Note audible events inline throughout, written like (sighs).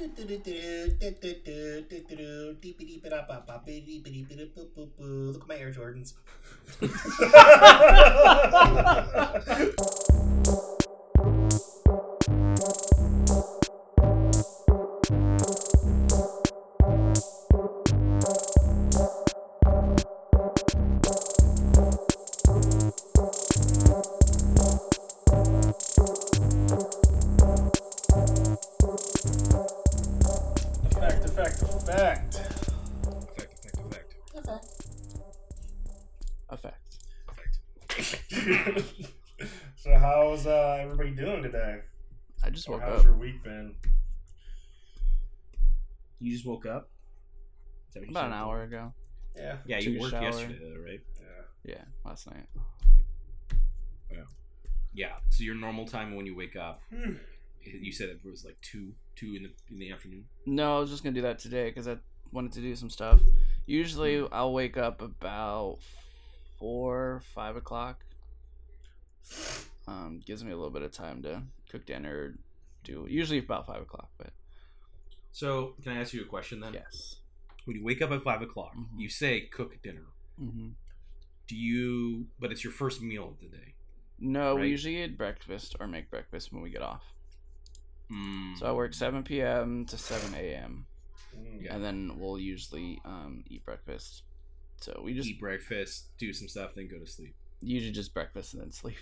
Look at my Air Jordans. Just Or woke how's up your week been? You just woke up? Is that what you about an hour ago. Yeah. Yeah, Took you a worked shower. yesterday, though, right? Yeah. Yeah, last night. Yeah. So your normal time when you wake up, Hmm. you said it was like two, two in the in the afternoon. No, I was just gonna do that today because I wanted to do some stuff. Usually, I'll wake up about four, five o'clock. Um, gives me a little bit of time to cook dinner. Do usually about five o'clock, but So can I ask you a question then? yes. When you wake up at five o'clock, Mhm. you say cook dinner. hmm Do you? But it's your first meal of the day. No, Right. we usually eat breakfast or make breakfast when we get off. Mm. So I work seven p.m. to seven a.m. Mm. Yeah. and then we'll usually um, eat breakfast. So we just eat breakfast, do some stuff, then go to sleep. usually just breakfast and then sleep.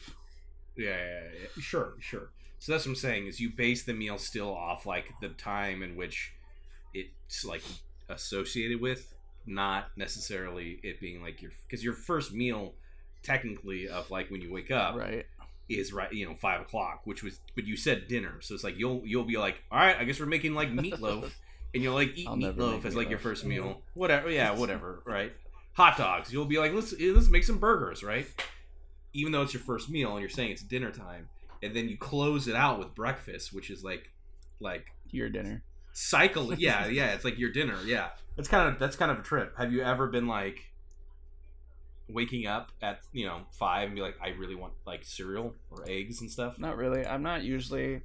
Yeah, yeah, yeah. sure, sure. So that's what I'm saying is you base the meal still off like the time in which it's like associated with, not necessarily it being like your because your first meal technically of like when you wake up Right. is right you know five o'clock which was but you said dinner. So it's like you'll you'll be like all right I guess we're making like meatloaf. (laughs) And you'll like eat meatloaf as like your first meal. (laughs) Whatever yeah whatever right? Hot dogs. You'll be like let's let's make some burgers right? Even though it's your first meal and you're saying it's dinner time and then you close it out with breakfast which is like like Your dinner. cycle (laughs) yeah yeah it's like your dinner yeah that's kind of that's kind of a trip have you ever been like waking up at you know five and be like i really want like cereal or eggs and stuff Not really. I'm not usually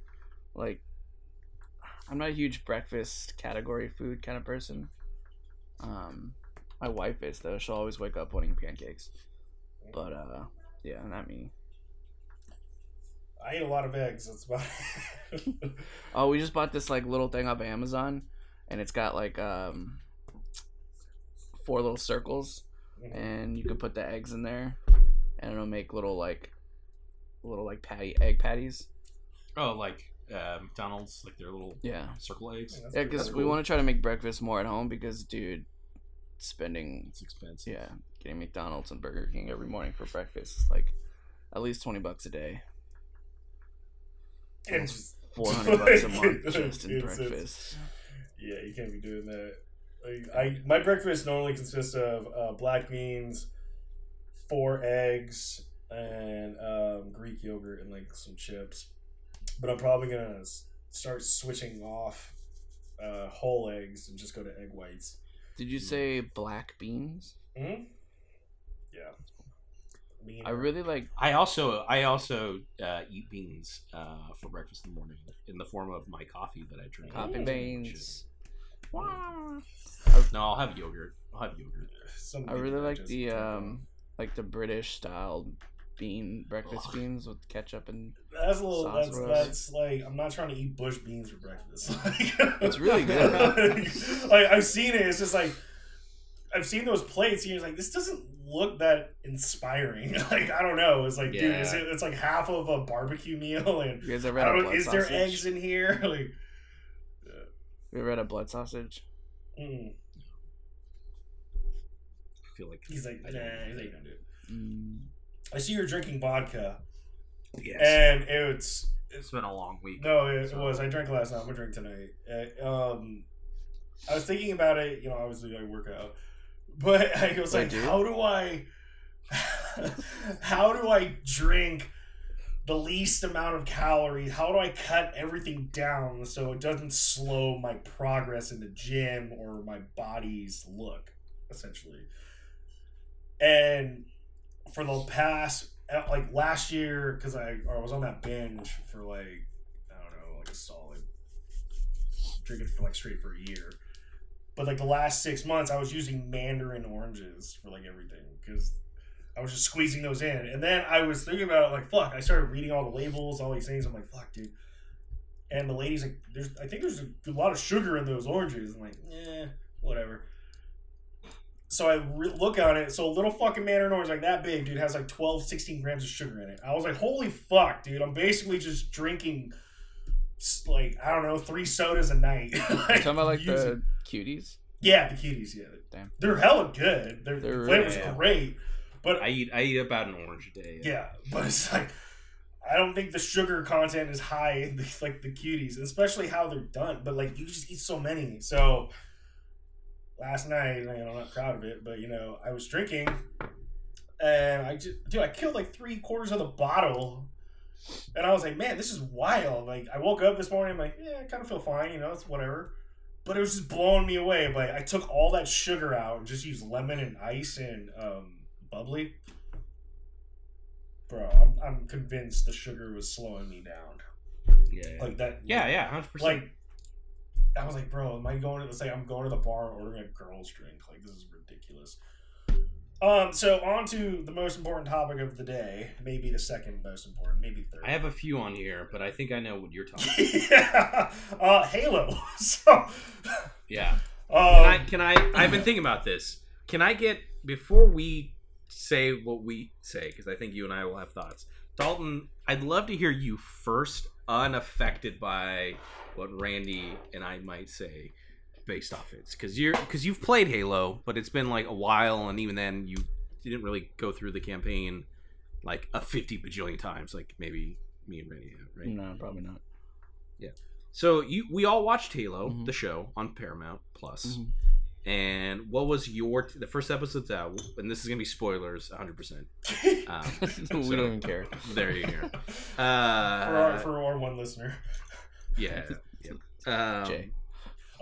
like I'm not a huge breakfast category food kind of person. Um my wife is though. She'll always wake up wanting pancakes. But uh yeah, not me. I eat a lot of eggs. That's about. (laughs) Oh, we just bought this like little thing off Amazon and it's got like um four little circles Mhm. and you can put the eggs in there and it'll make little like little like patty egg patties. oh like uh, mcdonald's like their little Yeah. circle eggs Yeah, pretty because cool. we want to try to make breakfast more at home because, dude, spending it's expensive yeah, getting McDonald's and Burger King every morning for breakfast is like at least twenty bucks a day, And just- (laughs) four hundred bucks a month (laughs) just in breakfast. Yeah, you can't be doing that. Like, I my breakfast normally consists of uh, black beans, four eggs, and um, Greek yogurt and like some chips. But I'm probably gonna start switching off uh, whole eggs and just go to egg whites. Did you say black beans? hmm Yeah. Bean- I really like. i also i also uh, eat beans uh, for breakfast in the morning in the form of my coffee that i drink Coffee Ooh. beans. no i'll have yogurt i'll have yogurt Some I really like the um like the British style bean breakfast Ugh. beans with ketchup and That's a little. Sauce That's, that's like I'm not trying to eat bush beans for breakfast. (laughs) It's really good. (laughs) like I've seen it. It's just like I've seen those plates. And you're like, this doesn't look that inspiring. (laughs) like I don't know. It's like, dude, it's, Yeah. it's like half of a barbecue meal, (laughs) and you guys ever had a don't. blood Is there sausage? eggs in here? (laughs) like, You ever had a blood sausage? mm. i feel like he's like, I nah, he's like, don't do it. Mm. I see you're drinking vodka, yes and it's it's been a long week No, it, it So- was. I drank last night. I'm gonna drink tonight. Uh, um, I was thinking about it. You know, obviously I work out, but I was like, how do I, how do I drink the least amount of calories? How do I cut everything down so it doesn't slow my progress in the gym or my body's look, essentially? And for the past uh, like last year because I, I was on that binge for like I don't know like a solid drinking for like straight for a year. But like the last six months, I was using Mandarin oranges for like everything because I was just squeezing those in. And then I was thinking about it, like, fuck. I started reading all the labels, all these things. I'm like, fuck, dude. And the lady's like, "There's, I think there's a, a lot of sugar in those oranges." I'm like, eh, whatever. So I re- look on it. So a little fucking Mandarin orange, like that big, dude, has like 12, 16 grams of sugar in it. I was like, holy fuck, dude. I'm basically just drinking, like, I don't know, three sodas a night. (laughs) You talking about like using- the cuties? Yeah, the cuties, yeah. Damn. They're hella good. Their They're the flavor's really- great. But I eat I eat about an orange a day. yeah, but it's like I don't think the sugar content is high in the, like the cuties, especially how they're done. But like you just eat so many. So last night, you know, I'm not proud of it, but you know, I was drinking, and I just dude, I killed like three quarters of the bottle. And I was like, man, this is wild. Like, I woke up this morning, I'm like, yeah, I kind of feel fine, you know, it's whatever. But it was just blowing me away. But I took all that sugar out and just used lemon and ice and um, bubbly. Bro, I'm, I'm convinced the sugar was slowing me down. yeah, yeah. Like that. yeah, yeah, hundred percent. Like, I was like, bro, am I going to, let's say I'm going to the bar ordering a girl's drink? Like, this is ridiculous. Um, so on to the most important topic of the day, maybe the second most important, maybe third. I have a few on here, but I think I know what you're talking. about. (laughs) yeah, uh, Halo. (laughs) so, Yeah. um, Can I? Can I? I've been thinking about this. Can I get before we say what we say because I think you and I will have thoughts. Dalton, I'd love to hear you first, unaffected by what Randy and I might say based off it, because you're because you've played Halo, but it's been like a while, and even then you didn't really go through the campaign like a fifty bajillion times, like maybe me and Randy have, right? No, probably not. Yeah. So you we all watched Halo, Mhm. the show on Paramount Plus. Mhm. And what was your the first episode's out, and this is gonna be spoilers, 100. percent (laughs) um, (laughs) we don't even care. There you go. for, our, Uh, for our one listener. yeah, yeah. Um, Jay.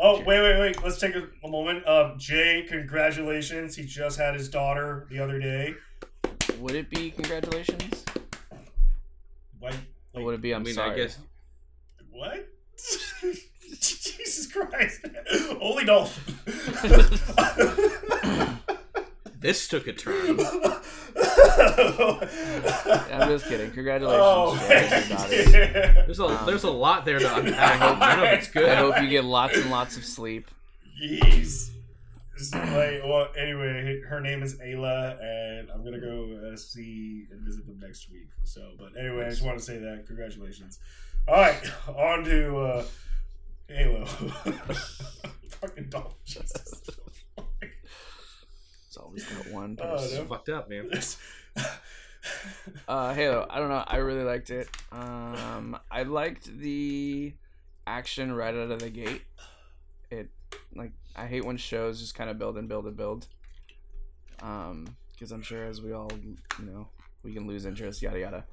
Oh, Okay. wait, wait, wait. Let's take a, a moment. Um, Jay, congratulations. He just had his daughter the other day. Would it be congratulations? What? Or would it be I I'm mean, sorry? I guess What? (laughs) Jesus Christ. Holy Dolphin. (laughs) this took a turn. (laughs) I'm just kidding. Congratulations, Oh, Jay, on your daughter. yeah. There's a Um, there's a lot there to unpack. None of it's good. I hope you get lots and lots of sleep. Jeez. Like, well, anyway, her name is Ayla, and I'm gonna go uh, see and visit them next week. So, but anyway, I just want to say that. Congratulations. All right, on to uh, Halo. (laughs) Fucking dog. (laughs) Jesus. Always that one Oh, person. It's fucked up, man. (laughs) Uh, Halo. I don't know. I really liked it. Um, I liked the action right out of the gate. It like I hate when shows just kind of build and build and build. Um, because I'm sure as we all you know we can lose interest. Yada yada.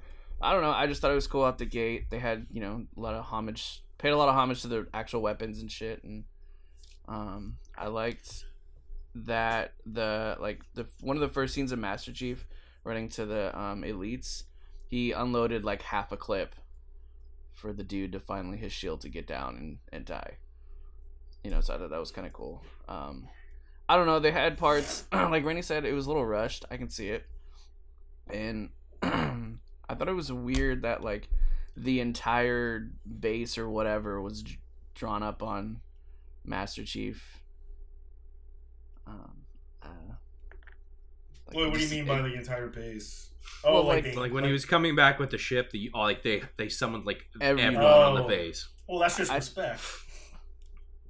I don't know. I just thought it was cool out the gate. They had you know a lot of homage, paid a lot of homage to the actual weapons and shit, and um, I liked that the like the one of the first scenes of Master Chief running to the um, elites, he unloaded like half a clip for the dude to finally his shield to get down and, and die. You know, so I thought that was kind of cool. Um, I don't know. They had parts (clears throat) like Rennie said, it was a little rushed. I can see it, and (clears throat) I thought it was weird that like the entire base or whatever was drawn up on Master Chief. Um, uh, like, Wait, what do you just- mean it- by the entire base? Oh, Well, like, like- Like when he was coming back with the ship, the oh, like they they summoned like Everyone. everyone on the Oh. base. Well, that's just I- respect.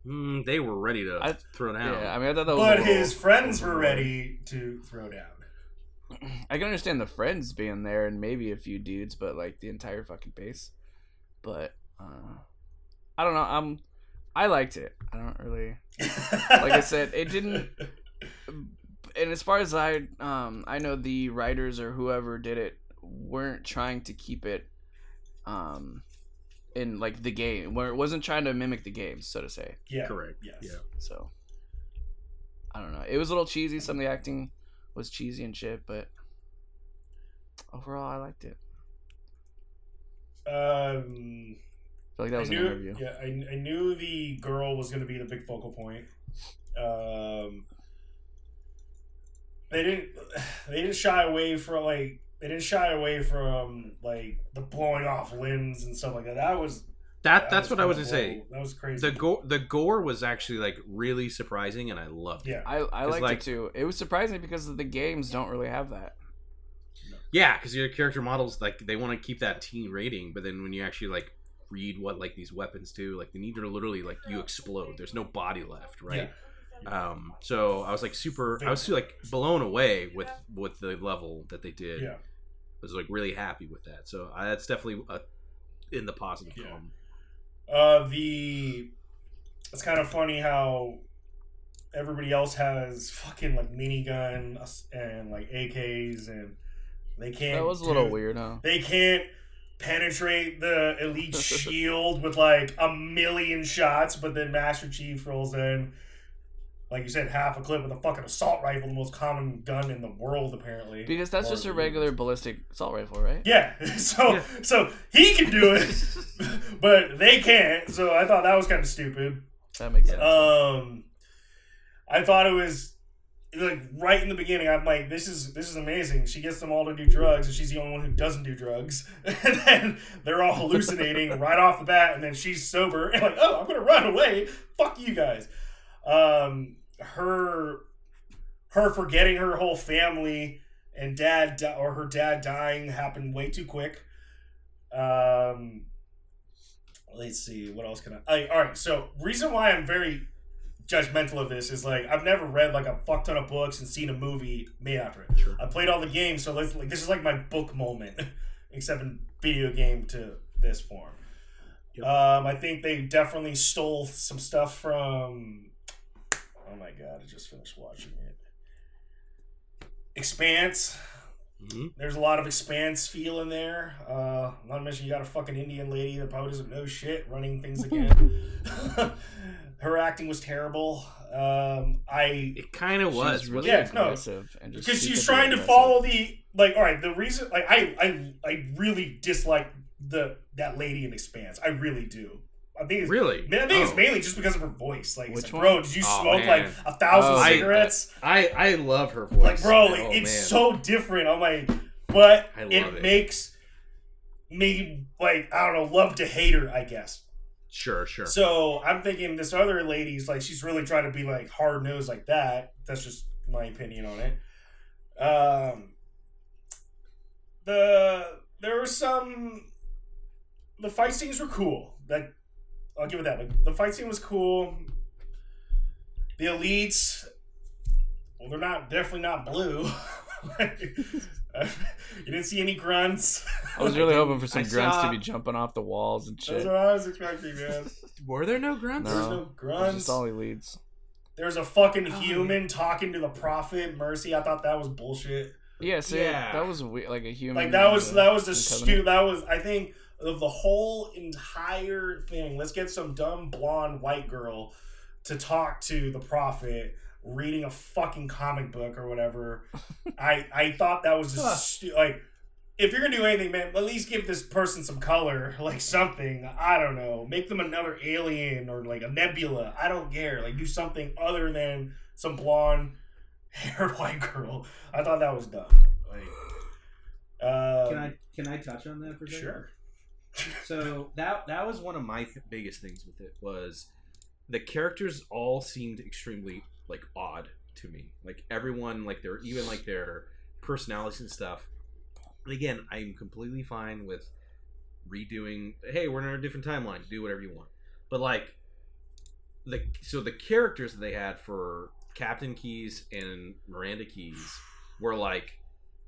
Mm, they were ready to I- throw down. Yeah, I mean, I thought that was. a But little his friends were ready to throw down. (clears throat) I can understand the friends being there and maybe a few dudes, but like the entire fucking base. But uh, I don't know. I'm. I liked it. I don't really. (laughs) like I said, it didn't- And as far as I, um, I know the writers or whoever did it weren't trying to keep it, um, in like the game where it wasn't trying to mimic the game, so to say. Yeah, Correct. Yes. Yeah. So I don't know. It was a little cheesy. Some of the acting was cheesy and shit, but overall, I liked it. Um, feel like that was I an knew, interview. Yeah, I, I knew the girl was going to be the big focal point. Um, they didn't (sighs) they didn't shy away from like they didn't shy away from like the blowing off limbs and stuff like that. That was That that's what I was kinda gonna say. That was crazy. The gore the gore was actually like really surprising, and I loved it. yeah, I I 'Cause, liked like- it too. It was surprising because the games don't really have that. Yeah, because your character models like they want to keep that teen rating, but then when you actually like read what like these weapons do, like the need to literally like you explode. There's no body left, right? Um, so I was like super, I was like blown away with with the level that they did. yeah. I was like really happy with that. So I, that's definitely a, in the positive Yeah. column. Uh, the it's kind of funny how everybody else has fucking like minigun and like AKs and they can't. That was a little do- weird, huh? They can't penetrate the elite (laughs) shield with like a million shots, but then Master Chief rolls in, like you said, half a clip with a fucking assault rifle, the most common gun in the world, apparently. Because that's just a used. regular ballistic assault rifle, right? Yeah, (laughs) so Yeah. so he can do it, (laughs) but they can't. So I thought that was kind of stupid. That makes sense. Um, I thought it was like right in the beginning. I'm like, this is this is amazing. She gets them all to do drugs, and she's the only one who doesn't do drugs. (laughs) And then they're all hallucinating (laughs) right off the bat, and then she's sober and like, oh, I'm gonna run away. Fuck you guys. Um, her her forgetting her whole family and dad di- or her dad dying happened way too quick. Um, let's see what else can I, I all right so reason why i'm very judgmental of this is like i've never read like a fuck ton of books and seen a movie made after it Sure. i played all the games so let's like this is like my book moment (laughs) except in video game to this form Yep. um i think they definitely stole some stuff from oh my god i just finished watching it expanse Mhm. there's a lot of expanse feel in there. Uh, not to mention you got a fucking Indian lady that probably doesn't know shit running things again. (laughs) (laughs) Her acting was terrible. Um, I It kind of was. Really Yeah, no. aggressive and because she's stupidly trying to follow the like. All right, the reason like I I I really dislike the that lady in Expanse. I really do. I think it's, really. I think it's Oh. mainly just because of her voice. Like, Which like, bro, did you Oh, smoke man. like a thousand Oh, cigarettes? I I love her voice. like bro like, Oh, it's man. so different i'm like but it, it. makes me like i don't know love to hate her i guess Sure, sure. so i'm thinking this other lady's like she's really trying to be like hard nosed like that. That's just my opinion on it. Um the there were some the fight scenes were cool. That i'll give it that like, the fight scene was cool. The elites well they're not definitely not blue (laughs) (laughs) you didn't see any grunts I was really (laughs) hoping for some I grunts saw- to be jumping off the walls and shit. that's what i was expecting man (laughs) Were there no grunts? there's No. no grunts just all elites. There's a fucking Oh. human talking to the prophet Mercy. I thought that was bullshit. Yeah, see, Yeah. that was weird, like a human. Like that was in that was the in Covenant. stu- that was I think of the whole entire thing. Let's get some dumb blonde white girl to talk to the prophet reading a fucking comic book or whatever. (laughs) I I thought that was just stu- like if you're gonna do anything, man, at least give this person some color, (laughs) like something. I don't know, make them another alien or like a nebula. I don't care. Like do something other than some blonde (laughs) haired white girl. I thought that was dumb. Like, um, Can I can I touch on that for? Sure. So that that was one of my th- biggest things with it was the characters all seemed extremely like odd to me. Like everyone, like they're even like their personalities and stuff. And again, I'm completely fine with redoing. Hey, we're in a different timeline. Do whatever you want. But like the so the characters that they had for Captain Keyes and Miranda Keyes were like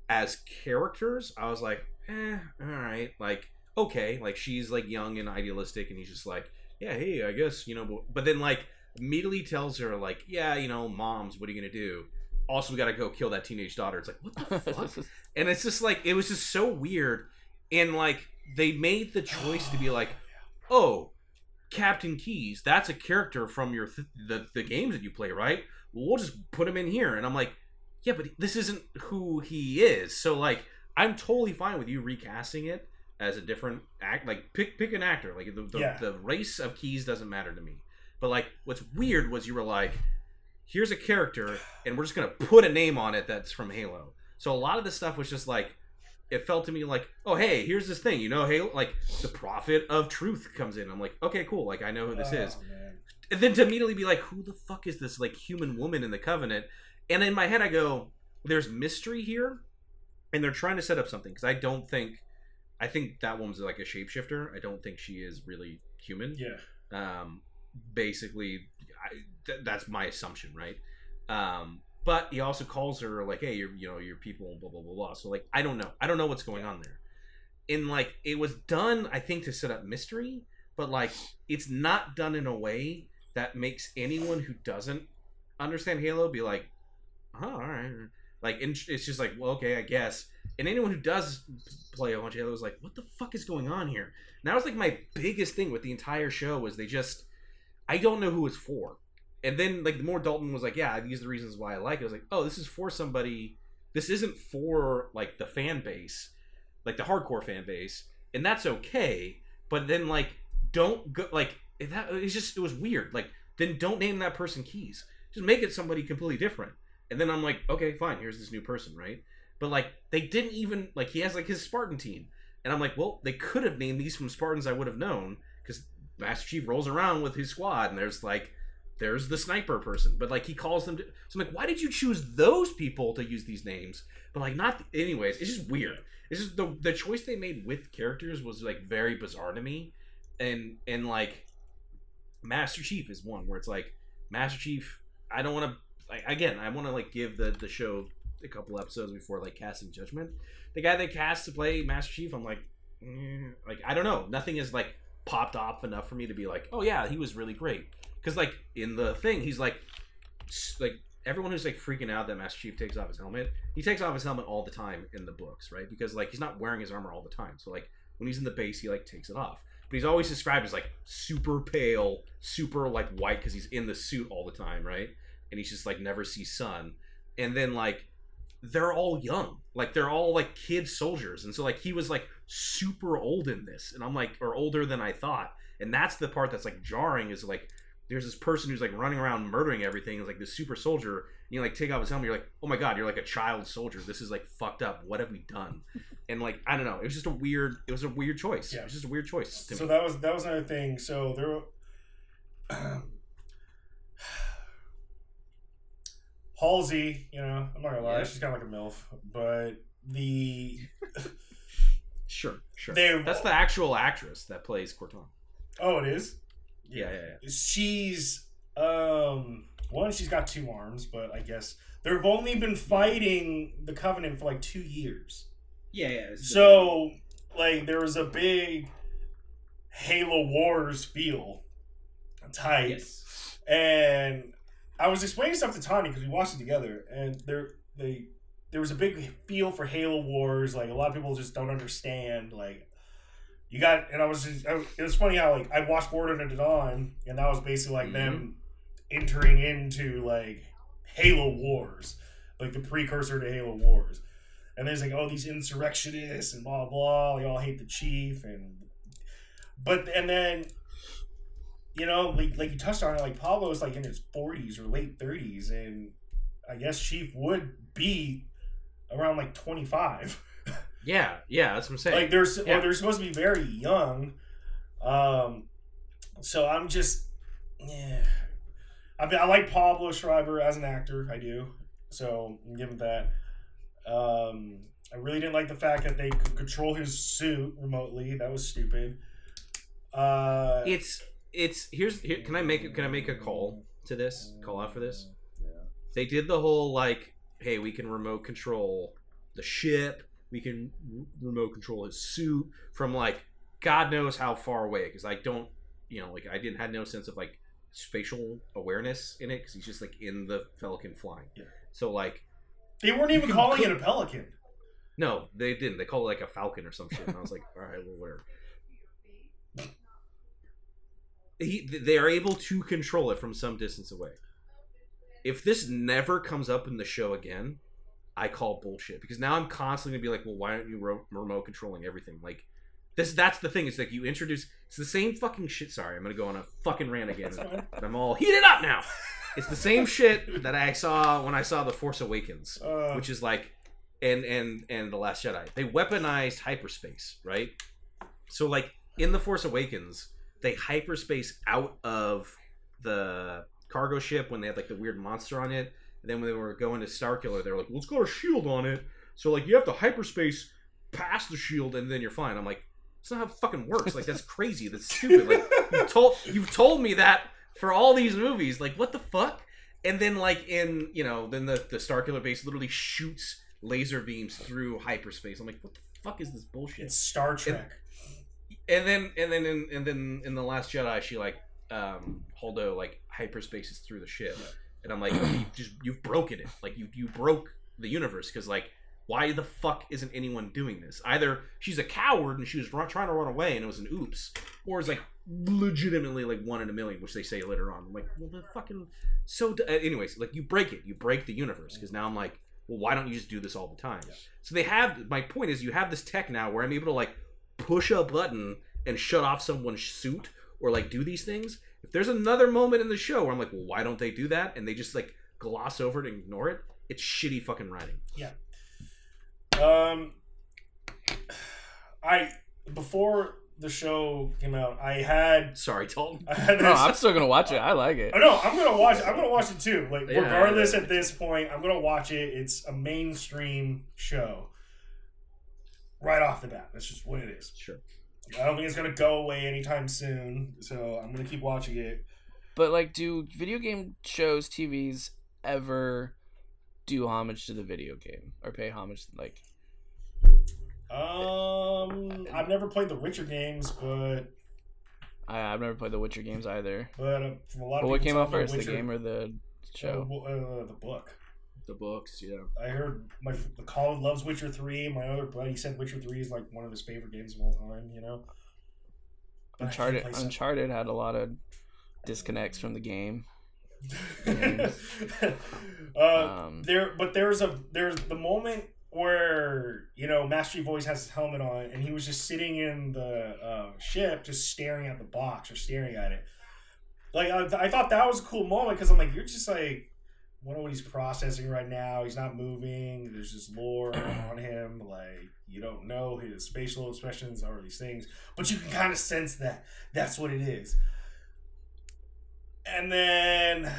as characters. I was like, eh, all right, like okay, like she's like young and idealistic, and he's just like, yeah, hey, I guess you know. But, but then like immediately tells her like, yeah, you know, moms, what are you gonna do? Also, we gotta go kill that teenage daughter. It's like, what the fuck? (laughs) and it's just like it was just so weird and like they made the choice to be like oh captain Keyes that's a character from your th- the, the games that you play right well, we'll just put him in here and i'm like yeah but this isn't who he is so like i'm totally fine with you recasting it as a different act. Like pick pick an actor. Like the the, Yeah. the race of Keyes doesn't matter to me. But like what's weird was you were like, here's a character, and we're just gonna put a name on it that's from Halo. So a lot of this stuff was just like. It felt to me like, oh hey, here's this thing, you know, Halo, like the Prophet of Truth comes in. I'm like, okay, cool, like I know who this is Oh, man. and then to immediately be like, who the fuck is this like human woman in the covenant? And in my head, I go, there's mystery here, and they're trying to set up something because I don't think, I think that woman's like a shapeshifter. I don't think she is really human. Yeah. Um, basically, I, th- that's my assumption, right? Um, but he also calls her like, hey, you're you know your people, blah blah blah blah. So like, I don't know, I don't know what's going on there. And like, it was done, I think, to set up mystery, but like, it's not done in a way that makes anyone who doesn't understand Halo be like, oh, all right. Like, it's just like, well, okay, I guess. And anyone who does play a bunch of Halo is like, what the fuck is going on here? And that was like my biggest thing with the entire show was they just, I don't know who it's for. And then like the more Dalton was like, yeah, these are the reasons why I like it. I was like, oh, this is for somebody. This isn't for like the fan base, like the hardcore fan base, and that's okay. But then like, don't go like that. It's just it was weird. Like then don't name that person Keyes. Just make it somebody completely different. And then I'm like, okay, fine. Here's this new person, right? But like they didn't even like he has like his Spartan team, and I'm like, well, they could have named these from Spartans I would have known Master Chief rolls around with his squad, and there's like there's the sniper person, but like he calls them. To, so I'm like, why did you choose those people to use these names? But like not. Anyways, it's just weird. It's just the the choice they made with characters was like very bizarre to me, and and like Master Chief is one where it's like Master Chief. I don't want to. Like, again, I want to like give the the show a couple episodes before like casting judgment. The guy they cast to play Master Chief, I'm like, mm, like I don't know. Nothing is like popped off enough for me to be like, oh yeah, he was really great. Because like in the thing, he's like, like everyone who's like freaking out that Master Chief takes off his helmet, he takes off his helmet all the time in the books, right? Because like he's not wearing his armor all the time. So like when he's in the base, he like takes it off. But he's always described as like super pale, super like white because he's in the suit all the time, right? And he's just like never sees sun. And then like they're all young, like they're all like kid soldiers, and so like he was like super old in this, and I'm like, or older than I thought. And that's the part that's like jarring is like there's this person who's like running around murdering everything. Is like this super soldier. And you like take off his helmet. You're like oh my god you're like a child soldier. This is like fucked up. What have we done? (laughs) And like i don't know. It was just a weird it was a weird choice. Yeah. it was just a weird choice to So me. that was that was another thing. So there, were- (clears throat) um, Halsey, you know, I'm not gonna lie, Yeah. she's kind of like a milf, but the (laughs) sure sure. They that's the actual actress that plays cortana oh it is? Yeah yeah yeah. She's um one she's got two arms, but I guess they've only been fighting the Covenant for like two years. yeah yeah So, like, there was a big Halo Wars feel type, yes. And I was explaining stuff to Tony because we watched it together, and there they there was a big feel for Halo Wars. Like a lot of people just don't understand. Like you got, and I was just, I, it was funny how like I watched Forward Unto Dawn, and that was basically like them mm-hmm. entering into like Halo Wars, like the precursor to Halo Wars. And there's like, oh, these insurrectionists and blah blah. They all hate the chief, and but and then you know, like like you touched on it, like Pablo's like in his forties or late thirties, and I guess Chief would be around like twenty five. (laughs) yeah yeah that's what i'm saying like they're Yeah. or they're supposed to be very young. Um, so I'm just yeah. I mean, I like Pablo Schreiber as an actor. I do. So I'm giving that. Um, I really didn't like the fact that they could control his suit remotely. That was stupid. Uh, it's it's here's here can i make it can i make a call to this call out for this Yeah. they did the whole like hey we can remote control the ship we can r- remote control his suit from like god knows how far away because i don't you know like i didn't had no sense of like spatial awareness in it because he's just like in the Pelican flying Yeah. so like they weren't even calling it a pelican. no they didn't they called it like a falcon or some shit and i was like (laughs) all right well whatever he, they are able to control it from some distance away. If this never comes up in the show again, I call bullshit because now I'm constantly gonna be like, well, why aren't you ro- remote controlling everything? Like, This that's the thing. It's like you introduce. It's the same fucking shit. Sorry, I'm gonna go on a fucking rant again. I'm all heated up now. It's the same shit that I saw when I saw The Force Awakens, Uh, which is like, and and and The Last Jedi. They weaponized hyperspace, right? So like in The Force Awakens, they hyperspace out of the cargo ship when they had like the weird monster on it. And then when they were going to Starkiller, they were like, well, "It's got a shield on it, so like you have to hyperspace past the shield, and then you're fine." I'm like, "That's not how it fucking works. Like that's crazy. That's stupid. Like you (laughs) told you've told me that for all these movies. Like what the fuck?" And then like in you know then the the Starkiller base literally shoots laser beams through hyperspace. I'm like, "What the fuck is this bullshit?" it's Star Trek. and then and then in, and then in the last jedi she like um holdo like hyperspaces through the ship. And i'm like you (clears throat) just you've broken it. Like you you broke the universe because like why the fuck isn't anyone doing this? Either she's a coward and she was run, trying to run away and it was an oops or it's like legitimately like one in a million which they say later on. I'm like well the fucking so d- uh, anyways like you break it. You break the universe because now i'm like well why don't you just do this all the time? Yeah. so they have my point is you have this tech now where i'm able to like push a button and shut off someone's suit or like do these things. If there's another moment in the show where I'm like, well, why don't they do that? And they just like gloss over it and ignore it, it's shitty fucking writing. Yeah. Um, I before the show came out, I had Sorry, Dalton. (laughs) I had this. No, I'm still gonna watch it. I like it. I know I'm gonna watch. It. I'm gonna watch it too. Like Yeah, regardless, yeah. at this point, I'm gonna watch it. It's a mainstream show. Right off the bat, that's just what it is. Sure. I don't think it's gonna go away anytime soon, so I'm gonna keep watching it. But like, do video game shows, TVs ever do homage to the video game or pay homage? to, Like, Um, I've never played the Witcher games, but I, I've never played the Witcher games either. but uh, from a lot of But what came out first, the game or the show? Uh, uh, the book. The books, yeah. I heard my the Colin loves Witcher three. My other buddy said Witcher three is like one of his favorite games of all time. You know. But I Uncharted. play Uncharted had a lot of disconnects from the game. (laughs) uh, Um, there, but there's a there's the moment where you know Master Chief always has his helmet on, and he was just sitting in the uh, ship, just staring at the box or staring at it. Like I, I thought that was a cool moment because I'm like, you're just like, wonder what he's processing right now. He's not moving. There's just lore (clears throat) on him. Like you don't know his facial expressions or these things, but you can kind of sense that that's what it is. And then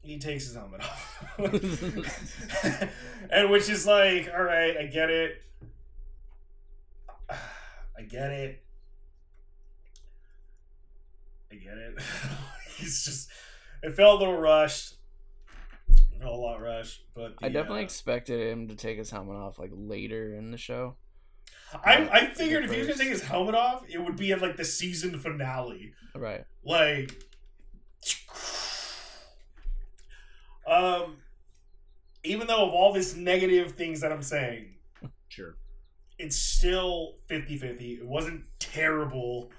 he takes his helmet off. (laughs) and which is like, all right, I get it. I get it. I get it. (laughs) He's just, it felt a little rushed. It felt a lot rushed, but I definitely uh, expected him to take his helmet off like later in the show. I, I figured if he was first. gonna take his helmet off, it would be at like the season finale. Right. Like, um, even though of all this negative things that I'm saying, (laughs) Sure. it's still 50 50. It wasn't terrible.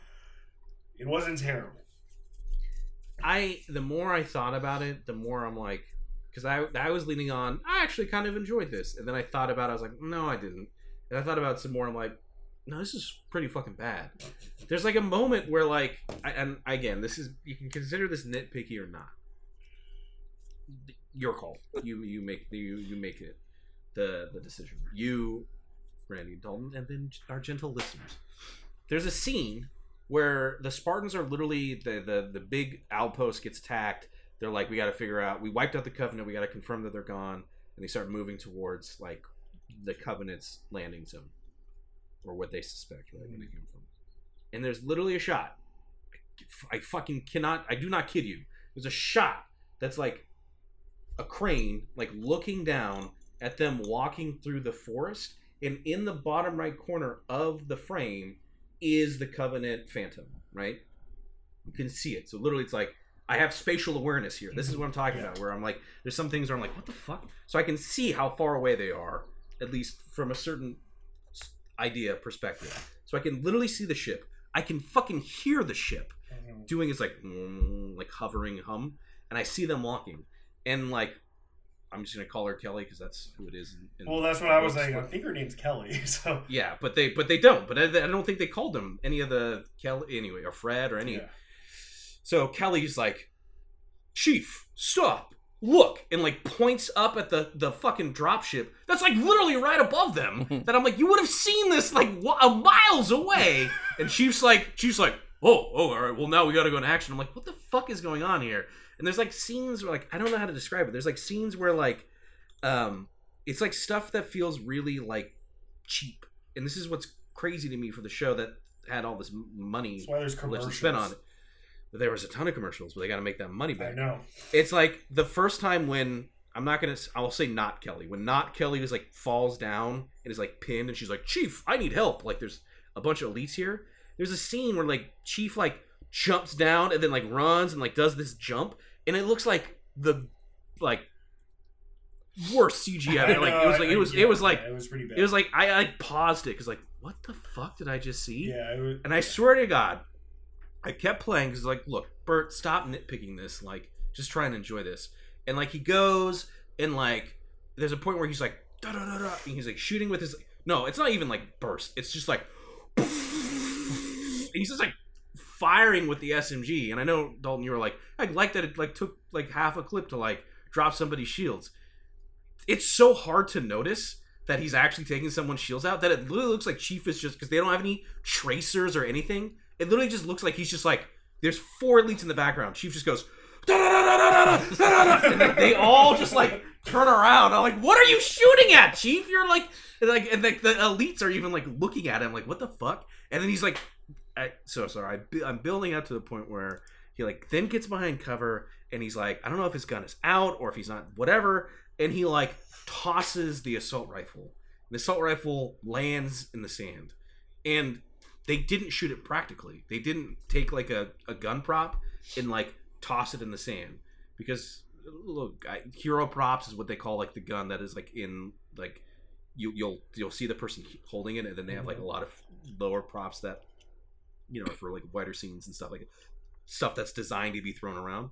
It wasn't terrible. I the more I thought about it, the more I'm like, because I I was leaning on. I actually kind of enjoyed this, and then I thought about. it, I was like, no, I didn't. And I thought about it some more. I'm like, no, this is pretty fucking bad. There's like a moment where like, I, and again, this is you can consider this nitpicky or not. Your call. You you make you you make it the the decision. You, Randy Dalton, and then our gentle listeners. There's a scene where the Spartans are literally the the the big outpost gets attacked. They're like, we got to figure out. We wiped out the Covenant. We got to confirm that they're gone, and they start moving towards like the Covenant's landing zone, or what they suspect, right. And there's literally a shot. I fucking cannot. I do not kid you. There's a shot that's like a crane, like looking down at them walking through the forest, and in the bottom right corner of the frame is the Covenant Phantom, right? You can see it. So literally, it's like I have spatial awareness here. This is what I'm talking Yeah. about. Where I'm like, there's some things where I'm like, what the fuck? So I can see how far away they are, at least from a certain idea perspective. So I can literally see the ship. I can fucking hear the ship doing its like mm, like hovering hum, and I see them walking, and like I'm just gonna call her Kelly because that's who it is. In, in Well, that's what I was saying. I think her name's Kelly. (laughs) So Yeah, but they but they don't. But I, I don't think they called them any of the Kelly anyway or Fred or any. yeah. So Kelly's like, Chief, stop, look, and like points up at the the fucking dropship that's like literally right above them. (laughs) that I'm like, you would have seen this like wa- uh, miles away. (laughs) and Chief's like, Chief's like, oh, oh, all right, well now we got to go into action. I'm like, what the fuck is going on here? And there's like scenes where like I don't know how to describe it. There's like scenes where like, um, it's like stuff that feels really like cheap. And this is what's crazy to me for the show that had all this money That's why there's commercials. spend on it. There was a ton of commercials, but they got to make that money back. I know. It's like the first time when I'm not gonna. I'll say not Kelly. When not Kelly was like falls down and is like pinned, and she's like, "Chief, I need help." Like there's a bunch of elites here. There's a scene where like Chief like jumps down and then like runs and like does this jump, and it looks like the like worst CG ever. Like it was like it was it was like it was pretty bad. it was like I like paused it because like what the fuck did I just see? yeah, it was, And I swear to God, I kept playing because like, look, Bert, stop nitpicking this. Like, just try and enjoy this. And like he goes and like there's a point where he's like da da da da, and he's like shooting with his. No, it's not even like burst. It's just like, he's just like firing with the SMG. And I know Dalton, you were like, I like that it like took like half a clip to like drop somebody's shields. It's so hard to notice that he's actually taking someone's shields out that it literally looks like Chief is just because they don't have any tracers or anything. It literally just looks like he's just like there's four elites in the background. Chief just goes. and they all just like turn around. I'm like, what are you shooting at, Chief? You're like, like, and like the elites are even like looking at him, like, what the fuck? And then he's like, I, so sorry, I, I'm building up to the point where he like then gets behind cover, and he's like, I don't know if his gun is out or if he's not, whatever. And he like tosses the assault rifle. The assault rifle lands in the sand, and they didn't shoot it practically. They didn't take like a, a gun prop and like toss it in the sand because look, I, hero props is what they call like the gun that is like in like you you'll you'll see the person holding it, and then they have like a lot of lower props that you know for like wider scenes and stuff like stuff that's designed to be thrown around.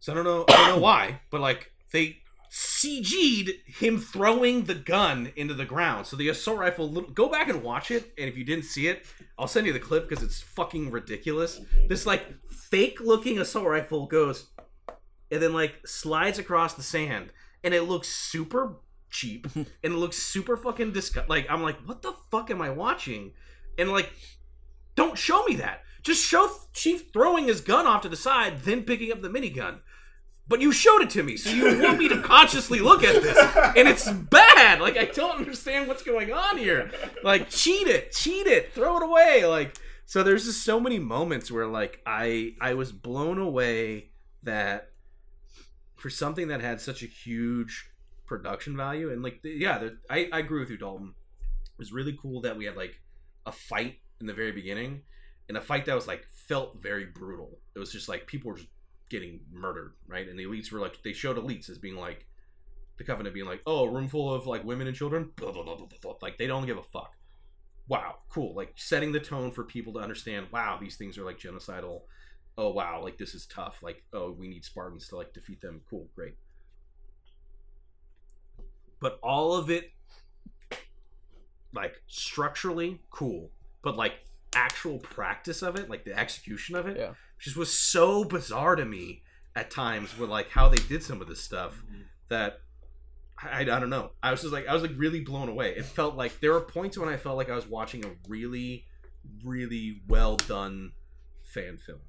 So I don't know I don't know why, but like they CG'd him throwing the gun into the ground. So the assault rifle, go back and watch it. And if you didn't see it, I'll send you the clip because it's fucking ridiculous. This like fake looking assault rifle goes and then like slides across the sand, and it looks super cheap (laughs) and it looks super fucking disgust. Like I'm like, what the fuck am I watching? And like, don't show me that. Just show Chief throwing his gun off to the side, then picking up the minigun. But you showed it to me, so you want me to consciously look at this, and it's bad. Like I don't understand what's going on here. Like cheat it, cheat it, throw it away. Like so, there's just so many moments where like I I was blown away that for something that had such a huge production value and like yeah, the, I I agree with you, Dalton. It was really cool that we had like a fight in the very beginning, and a fight that was like felt very brutal. It was just like people were just getting murdered, right? And the elites were like they showed elites as being like the covenant being like, oh, a room full of like women and children, blah, blah, blah, like they don't give a fuck. Wow, cool. Like setting the tone for people to understand. Wow, these things are like genocidal. Oh wow, like this is tough. Like oh, we need Spartans to like defeat them. Cool, great. But all of it, like structurally, cool. But like actual practice of it, like the execution of it, Yeah. Just was so bizarre to me at times with like how they did some of this stuff that I, I don't know. I was just like I was like really blown away. It felt like there were points when I felt like I was watching a really, really well done fan film.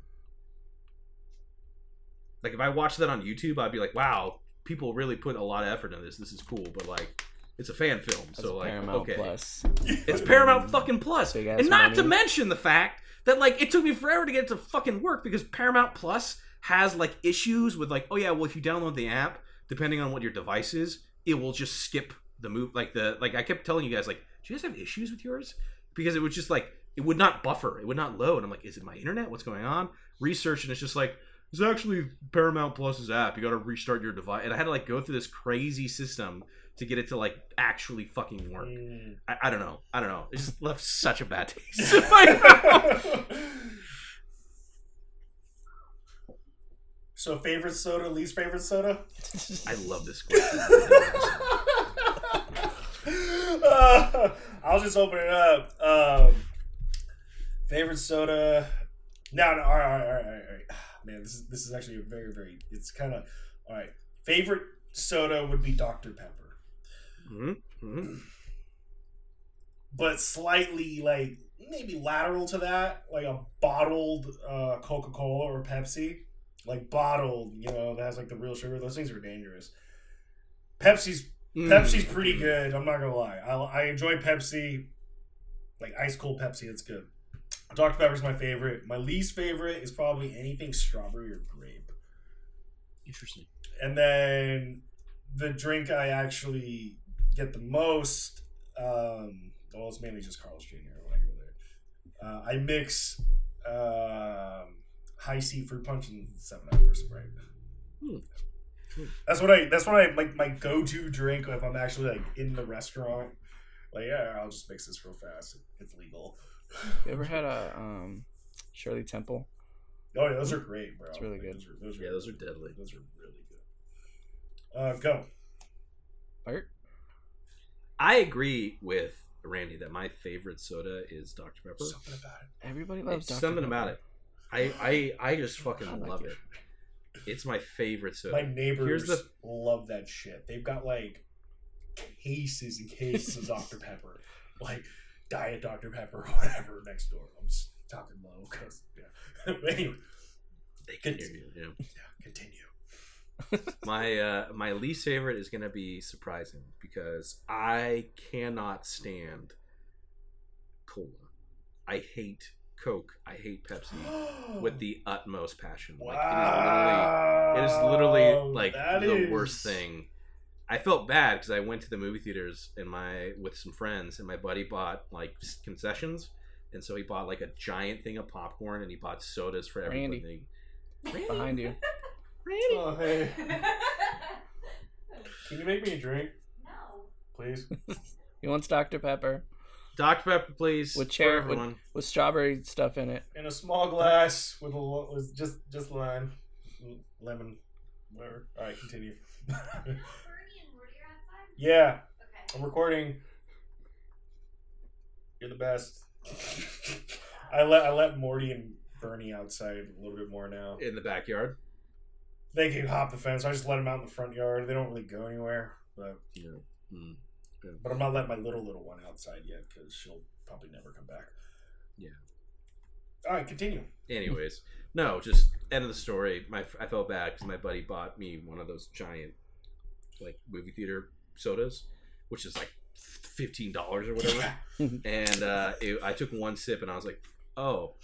Like if I watched that on YouTube, I'd be like, wow, people really put a lot of effort into this. This is cool, but like it's a fan film, That's so like Paramount okay, Plus. it's Paramount fucking Plus, and not to mention the fact that like it took me forever to get it to fucking work because Paramount Plus has like issues with like, oh yeah, well if you download the app, depending on what your device is, it will just skip the move. Like the like I kept telling you guys like, do you guys have issues with yours? Because it was just like it would not buffer, it would not load. I'm like, is it my internet? What's going on? Research and it's just like it's actually Paramount Plus's app. You got to restart your device, and I had to like go through this crazy system to get it to like actually fucking work. Mm. I, I don't know. I don't know. It just left such a bad taste in my mouth. So favorite soda, least favorite soda? I love this question. Uh, (laughs) I'll just open it up. Um, favorite soda? No, no. All right, all right, all right, all right. Man, this is this is actually a very, very. It's kind of all right. Favorite soda would be Dr Pepper, Mhm, mhm. but slightly like maybe lateral to that, like a bottled uh, Coca Cola or Pepsi, like bottled. You know, that has like the real sugar. Those things are dangerous. Pepsi's Pepsi's Mm. pretty good. I'm not gonna lie. I, I enjoy Pepsi, like ice cold Pepsi. It's good. Dr Pepper's my favorite. My least favorite is probably anything strawberry or grape. Interesting. And then the drink I actually get the most, um, well, it's mainly just Carl's Jr. when I go there. Uh, I mix um, Hi-C fruit punch and Seven Up or Sprite. Hmm. Hmm. That's what I. That's what I like. My go-to drink if I'm actually like in the restaurant. Like, yeah, I'll just mix this real fast. It's legal. You ever had a um, Shirley Temple? Oh yeah, those are great, bro. It's really Like, good. Those are, those are Yeah, those are deadly. Those are really good. Uh, go. Bart? I agree with Randy that my favorite soda is Dr Pepper. Something about it. Everybody loves It's Dr. something Pepper. about it. I I I just fucking I like love it. it. It's my favorite soda. My neighbors Here's the- love that shit. They've got like cases and cases of Dr. Pepper, like Diet Dr. Pepper or whatever next door. I'm just talking low because yeah. (laughs) Anyway, They can Good. hear you. yeah. yeah, continue. (laughs) My uh, my least favorite is gonna be surprising because I cannot stand cola. I hate Coke. I hate Pepsi (gasps) with the utmost passion. Like it is literally it is literally like That the is- worst thing. I felt bad because I went to the movie theaters and my with some friends and my buddy bought like concessions and so he bought like a giant thing of popcorn and he bought sodas for Randy. everybody. Behind you. Oh, hey. (laughs) Can you make me a drink, no. please? (laughs) He wants Dr. Pepper Dr Pepper, please, With cherry- with- everyone. with strawberry stuff in it. In a small glass with a lo- with just just lime, lemon, whatever. All right, continue. Bernie and Morty are outside? yeah, Okay. I'm recording. You're the best. (laughs) I let I let Morty and Bernie outside a little bit more now. in the backyard. They can hop the fence. I just let them out in the front yard. They don't really go anywhere, but Yeah. Mm. but I'm not letting my little little one outside yet because she'll probably never come back. Yeah. All right, continue. Anyways, (laughs) no, just end of the story. My I felt bad because my buddy bought me one of those giant, like movie theater sodas, which is like fifteen dollars or whatever. (laughs) and uh, it, I took one sip and I was like, "Oh."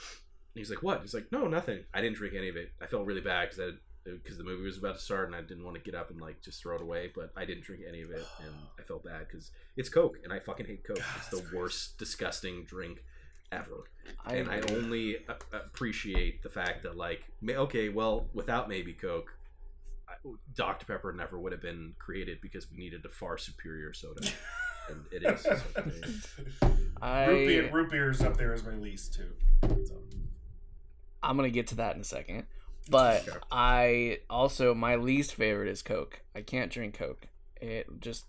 And he's like, "What?" He's like, "No, nothing. I didn't drink any of it. I felt really bad because I because the movie was about to start and I didn't want to get up and like just throw it away. But I didn't drink any of it and (sighs) I felt bad because it's Coke and I fucking hate Coke. God, it's that's the worst, disgusting drink ever. I and I only a- appreciate the fact that like ma- okay, well, without maybe Coke. I- Dr. Pepper never would have been created because we needed a far superior soda, (laughs) and it is. I, root beer, root beer is up there as my least too. So. I'm gonna get to that in a second. But Okay. I also my least favorite is Coke. I can't drink Coke. It just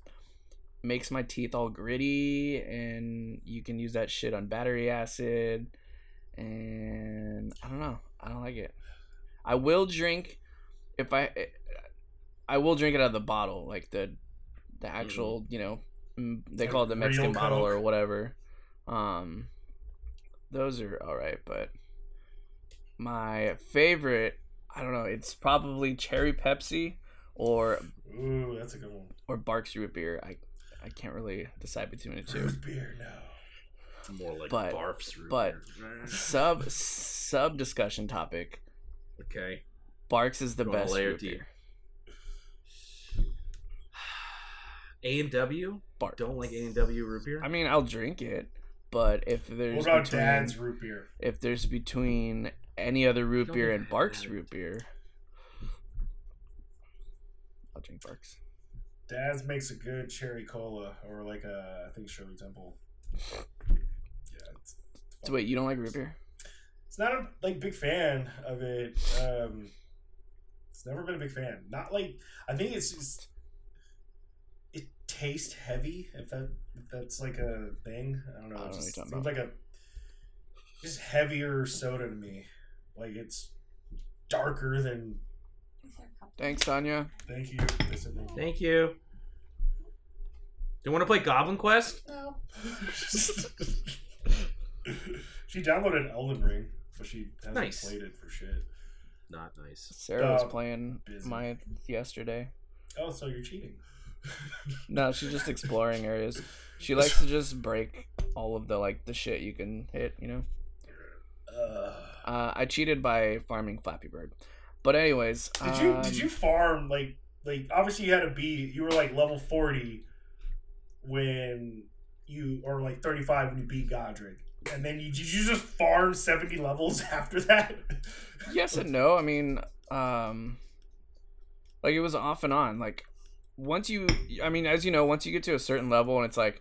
makes my teeth all gritty, and you can use that shit on battery acid. And I don't know. I don't like it. I will drink if I. I will drink it out of the bottle, like the the actual, you know, mm, they call it the Mexican bottle or whatever. Um, those are all right, but my favorite, I don't know, it's probably cherry Pepsi or Ooh, that's a good one. or Barq's root beer. I I can't really decide between the two. Root beer, no. more like But- barfs. root but- beer. (laughs) Sub sub discussion topic. okay, Barq's is the Go best root deep. beer. (sighs) A and W Barq's. don't like A and W root beer. I mean, I'll drink it, but if there's What about between, Dad's root beer? if there's between any other root beer and Barq's root beer, I'll drink Barq's. Dad's makes a good cherry cola, or like a I think Shirley Temple. Yeah, it's, So wait, you don't like root beer? it's not a like big fan of it. Um, It's never been a big fan. Not like I think it's just it tastes heavy. If that if that's like a thing, I don't know. I don't know it what just you're seems talking like a just heavier soda to me. Like it's darker than. Is there a cup? Thanks, Tanya. Thank you. Thank you. You. Do you want to play Goblin Quest? No. (laughs) she downloaded Elden Ring, but she hasn't Nice. played it for shit. Not nice. Sarah was Uh, playing busy. mine yesterday. Oh, so you're cheating. (laughs) No, she's just exploring areas. (laughs) She likes to just break all of the like the shit you can hit. You know. Uh, Uh, I cheated by farming Flappy Bird. But anyways, did you um, did you farm like like obviously you had to be you were like level forty when you or like thirty five when you beat Godrick, and then you did you just farm seventy levels (laughs) after that? Yes and no. I mean, um, like it was off and on. Like once you, I mean, as you know, once you get to a certain level and it's like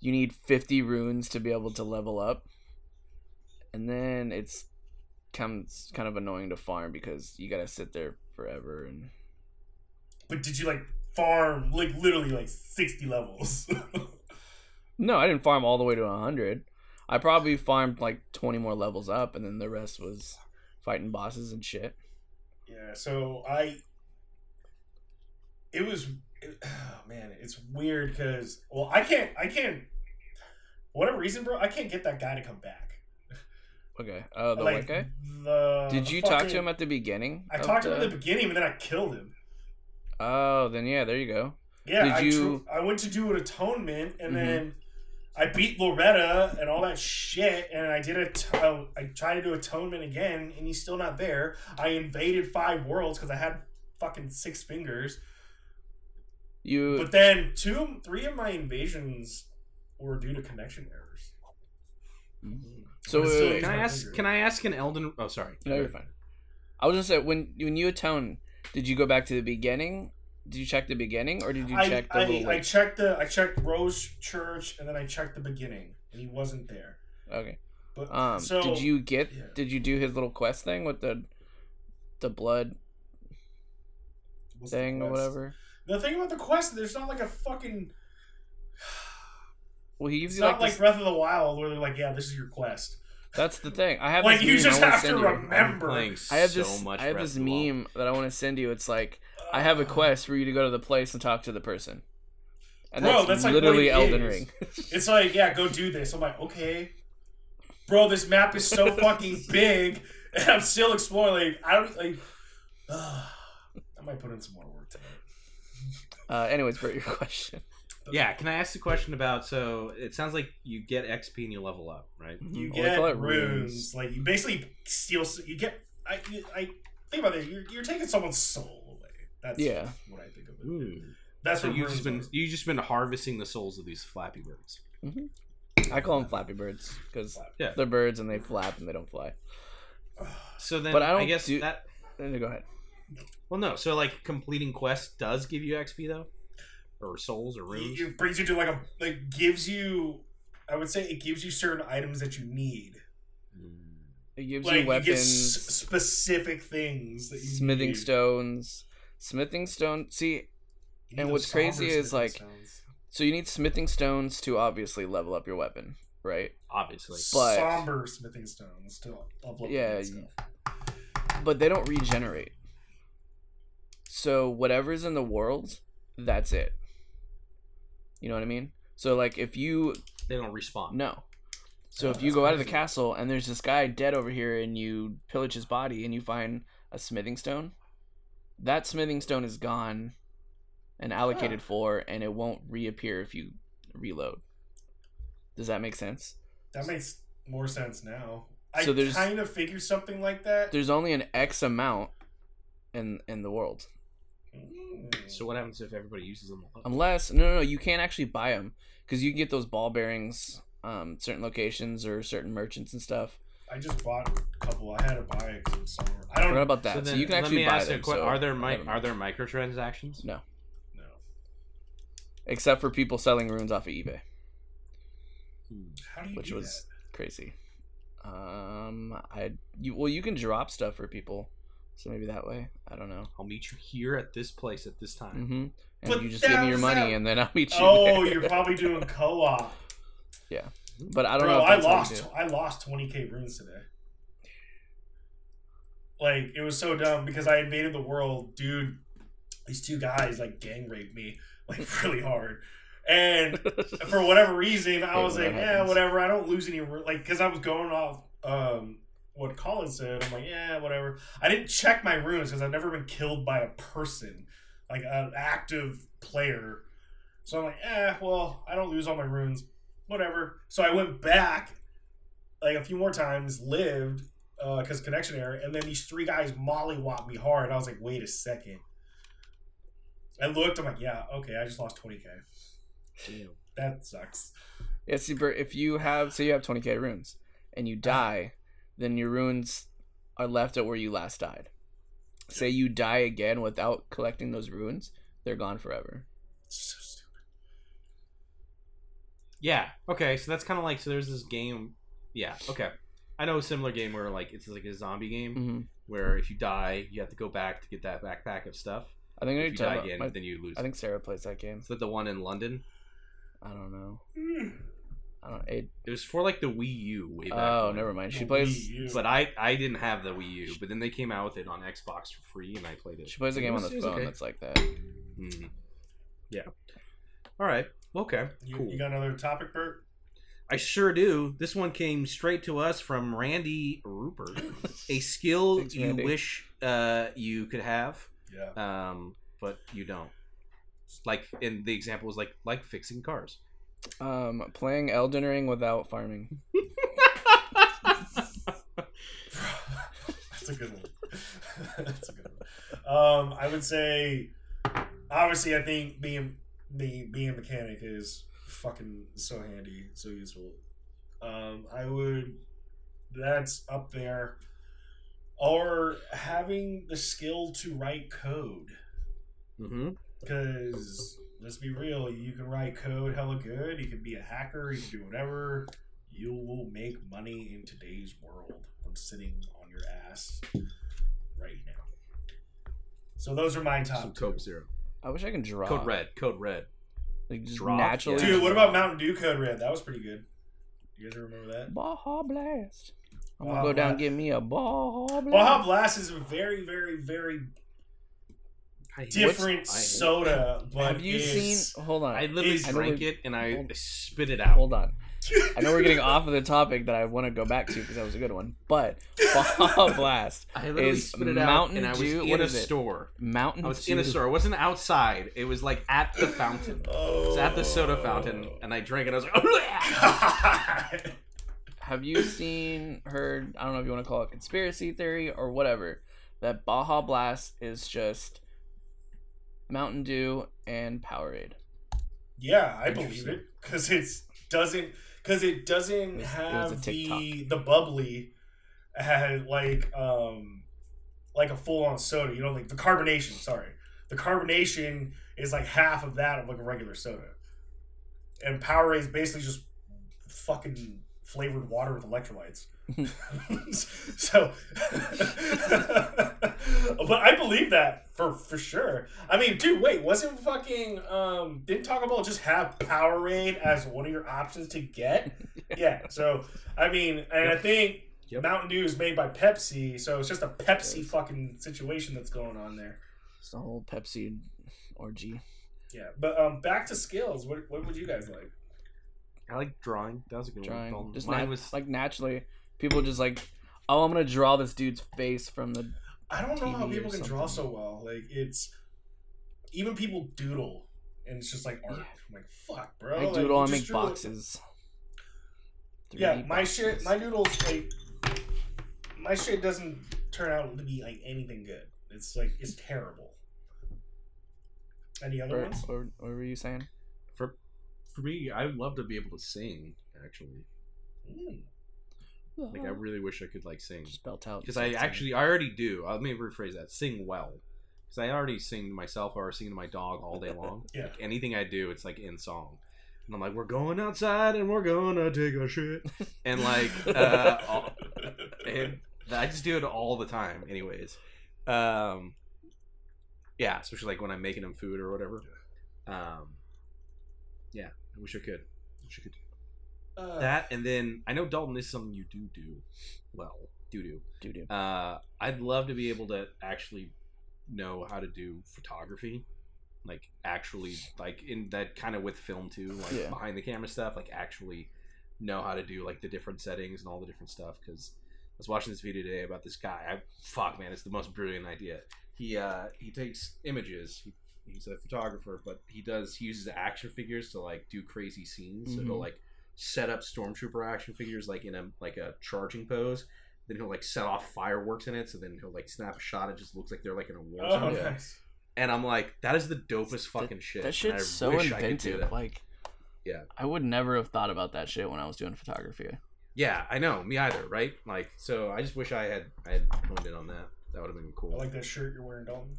you need fifty runes to be able to level up, and then it's comes kind of annoying to farm because you gotta sit there forever and. But did you like farm like literally like sixty levels? (laughs) No, I didn't farm all the way to 100. I probably farmed like 20 more levels up, and then the rest was fighting bosses and shit. Yeah, so I. It was, it, (sighs) oh man, it's weird because well, I can't, I can't, whatever reason, bro, I can't get that guy to come back. Okay. Uh, the like white guy? the. Did the you talk to him at the beginning? I talked to him at the beginning, but then I killed him. Oh, then yeah, there you go. Yeah, Did I, you- tr- I went to do an atonement, and Mhm. then I beat Loretta and all that shit, and I did a. T- uh, tried to do atonement again, and he's still not there. I invaded five worlds because I had fucking six fingers. You. But then two, three of my invasions were due to connection errors. So but wait, wait, Can I ask? finger. Can I ask an Elden? Oh, sorry. No, you're fine. I was gonna say when when you atone, did you go back to the beginning? Did you check the beginning, or did you I, check the I, little? I checked the I checked Rose Church and then I checked the beginning and he wasn't there. okay. But Um. so did you get? yeah. Did you do his little quest thing with the, the blood what's the thing or whatever? The thing about the quest, there's not like a fucking. Well, he gives It's you not like, like, this, Breath of the Wild where they're like, yeah, this is your quest. that's the thing. I have Like this you meme just I have to you. remember. I have so this. much I have this of the Wild. meme that I want to send you. It's like I have a quest for you to go to the place and talk to the person, and Bro, that's, that's like literally it Elden is. Ring. (laughs) It's like, yeah, go do this. I'm like, okay, bro, this map is so (laughs) fucking big, and I'm still exploring. Like, I don't like. (sighs) I might put in some more work tonight. uh, anyways, Bert, your (laughs) question. Yeah. Can I ask a question about? So it sounds like you get XP and you level up, right? You Well, get call it runes. Like you basically steal. You get. I. I think about this. You're, you're taking someone's soul away. That's Yeah. what I think of it. Ooh. That's So what you've just been are. you just been harvesting the souls of these Flappy Birds. Mm-hmm. I call them Flappy Birds because Yeah. they're birds and they flap and they don't fly. (sighs) So then, But I I, don't guess do- that. Then go ahead. Well, no. So like completing quests does give you XP though, or souls or runes. It brings you to like a like gives you. I would say it gives you certain items that you need. It gives Like you you weapons, get specific things that you smithing need. stones, smithing stone. See, and what's crazy is, like, stones. so you need smithing stones to obviously level up your weapon, right? Obviously. but- somber smithing stones to level up Yeah, the good stuff. But they don't regenerate. So whatever's in the world, that's it. You know what I mean? So like if you They don't respawn. no. So Oh, if you that's go out of the castle and there's this guy dead over here and you pillage his body and you find a smithing stone, that smithing stone is gone and allocated for and it won't reappear if you reload. Does that make sense? That makes more sense now. I So there's- kind of figured something like that. There's only an X amount in in the world. So what happens if everybody uses them? Unless no, no, no, you can't actually buy them because you can get those ball bearings, um, certain locations or certain merchants and stuff. I just bought a couple. I had to buy it 'cause it was somewhere. I I don't know about that. So So, then, you can let actually me buy ask you them. a que- so are there I mi- are there microtransactions? No, No. except for people selling runes off of eBay, How do you which do was crazy. Um, I you well you can drop stuff for people So maybe that way. I don't know. I'll meet you here at this place at this time. Mm-hmm. And But you just give me your money, that- and then I'll meet you. Oh, there. you're probably doing (laughs) co-op. Yeah, but I don't Bro, know. If I that's how you lost. I lost 20k runes today. Like it was so dumb because I invaded the world, dude. These two guys like gang raped me (laughs) like really hard, and (laughs) for whatever reason, I Hate was like, that yeah, whatever. I don't lose any like because I was going off um what Colin said. I'm like, yeah, whatever. I didn't check my runes because I've never been killed by a person, like an active player. So I'm like, eh, well, I don't lose all my runes, whatever. So I went back like a few more times, lived because connection error, and then these three guys mollywhopped me hard. I was like, wait a second. I looked. I'm like, yeah, okay, I just lost 20k. Damn. That sucks. Yeah, see, if you have, say you have 20k runes, and you die, then your runes are left at where you last died. Say you die again without collecting those runes, they're gone forever. So stupid. Yeah. Okay. So that's kind of like so. There's this game. Yeah. Okay. I know a similar game where like it's like a zombie game hmm where if you die, you have to go back to get that backpack of stuff. I think I If need you to die again, about, my- then you lose. I think Sarah plays that game. Is that the one in London? I don't know. Hmm. I don't. It, It was for like the Wii U way back. oh, when. never mind. She The plays. Wii U. But I I didn't have the Wii U, but then they came out with it on Xbox for free, and I played it. She plays a game on the it was phone okay. that's like that. Mhm. Yeah. All right. Okay. you, cool. you got another topic, Bert? I sure do. This one came straight to us from Randy Rupert. A (laughs) skill Thanks, you Randy. wish uh, you could have, Yeah. um, but you don't. Like, and the example was like like fixing cars. Um, playing Elden Ring without farming. That's a good one. That's a good one. Um, I would say, obviously, I think being being being a mechanic is fucking so handy, so useful. Um, I would. That's up there. Or having the skill to write code, mm-hmm. Because let's be real, you can write code hella good. You can be a hacker. You can do whatever. You will make money in today's world from sitting on your ass right now. So those are my Some top. Code Zero. I wish I can draw. Code Red. Code Red. Like just Draw? naturally. Dude, what about Mountain Dew Code Red? That was pretty good. You guys remember that? Baja Blast? I'm gonna Baja go down and get me a Baja Blast. Baja Blast is a very, very, very I, different I- soda, (laughs) but Have you is- seen? (laughs) Hold on. I literally Is- drank I it and I Hold- spit it out. Hold on. I know we're getting (laughs) off of the topic that I want to go back to because that was a good one. But Baja Blast, I literally is spit it out Mountain and I was Dew- in what a it? store. Mountain I was in a store. It wasn't outside. It was like at the fountain. It was at the soda fountain, Oh. and I drank it. I was like, God. Have you seen, heard? I don't know if you want to call it conspiracy theory or whatever. That Baja Blast is just Mountain Dew and Powerade. Yeah, I believe it because it's doesn't because it doesn't It was- have a the the bubbly had like um like a full on soda. You know, like the carbonation. Sorry, the carbonation is like half of that of like a regular soda, and Powerade is basically just fucking flavored water with electrolytes. (laughs) so, (laughs) but I believe that for for sure. I mean, dude, wait, wasn't fucking um didn't Taco Bell just have Powerade as one of your options to get? (laughs) yeah. So I mean, and I think Yep. Mountain Dew is made by Pepsi, so it's just a Pepsi fucking situation that's going on there. It's the whole Pepsi orgy. Yeah. But um, back to skills. What what would you guys like? I like drawing. That was a good Drawing, one. just Mine nat- was like naturally, people just like, oh, I'm gonna draw this dude's face from the. I don't know how TV or people can draw so well. Like it's even people doodle, and it's just like art. Yeah. I'm like, fuck, bro. I Like, doodle you and make drew it- boxes. Yeah, 3D my shit, my doodles like my shit doesn't turn out to be like anything good. It's like it's terrible. Any other Or, ones? or, what were you saying? For for me. I would love to be able to sing. Actually, Mm. like I really wish I could like sing just belt out. because I actually I already do. Uh, Let me rephrase that. Sing well. Because I already sing to myself or sing to my dog all day long. (laughs) Yeah. Like anything I do, it's like in song. And I'm like, we're going outside and we're gonna take a shit. (laughs) And like, (laughs) uh, all- and I just do it all the time, anyways. Um, yeah, especially like when I'm making them food or whatever. Um, yeah, I wish I could. Wish I could. Uh, That and then I know Dalton is something you do do well. Do do. do do. Uh, I'd love to be able to actually know how to do photography, like actually, like in that kind of with film too, like Yeah. behind the camera stuff, like actually know how to do like the different settings and all the different stuff. Because I was watching this video today about this guy. I fuck man, it's the most brilliant idea. He uh he takes images. He, he's a photographer, but he does he uses action figures to like do crazy scenes. So he'll Mhm. like set up stormtrooper action figures like in a like a charging pose then he'll like set off fireworks in it. So then he'll like snap a shot. It just looks like they're like in a war oh, zone. Yeah. nice. And I'm like, that is the dopest That- fucking shit. That shit's so wish I could do inventive. that. Like, Yeah. I would never have thought about that shit when I was doing photography. Yeah, I know. Me either. Right? Like, so I just wish I had I had honed in on that. That would have been cool. I like that shirt you're wearing, Dalton.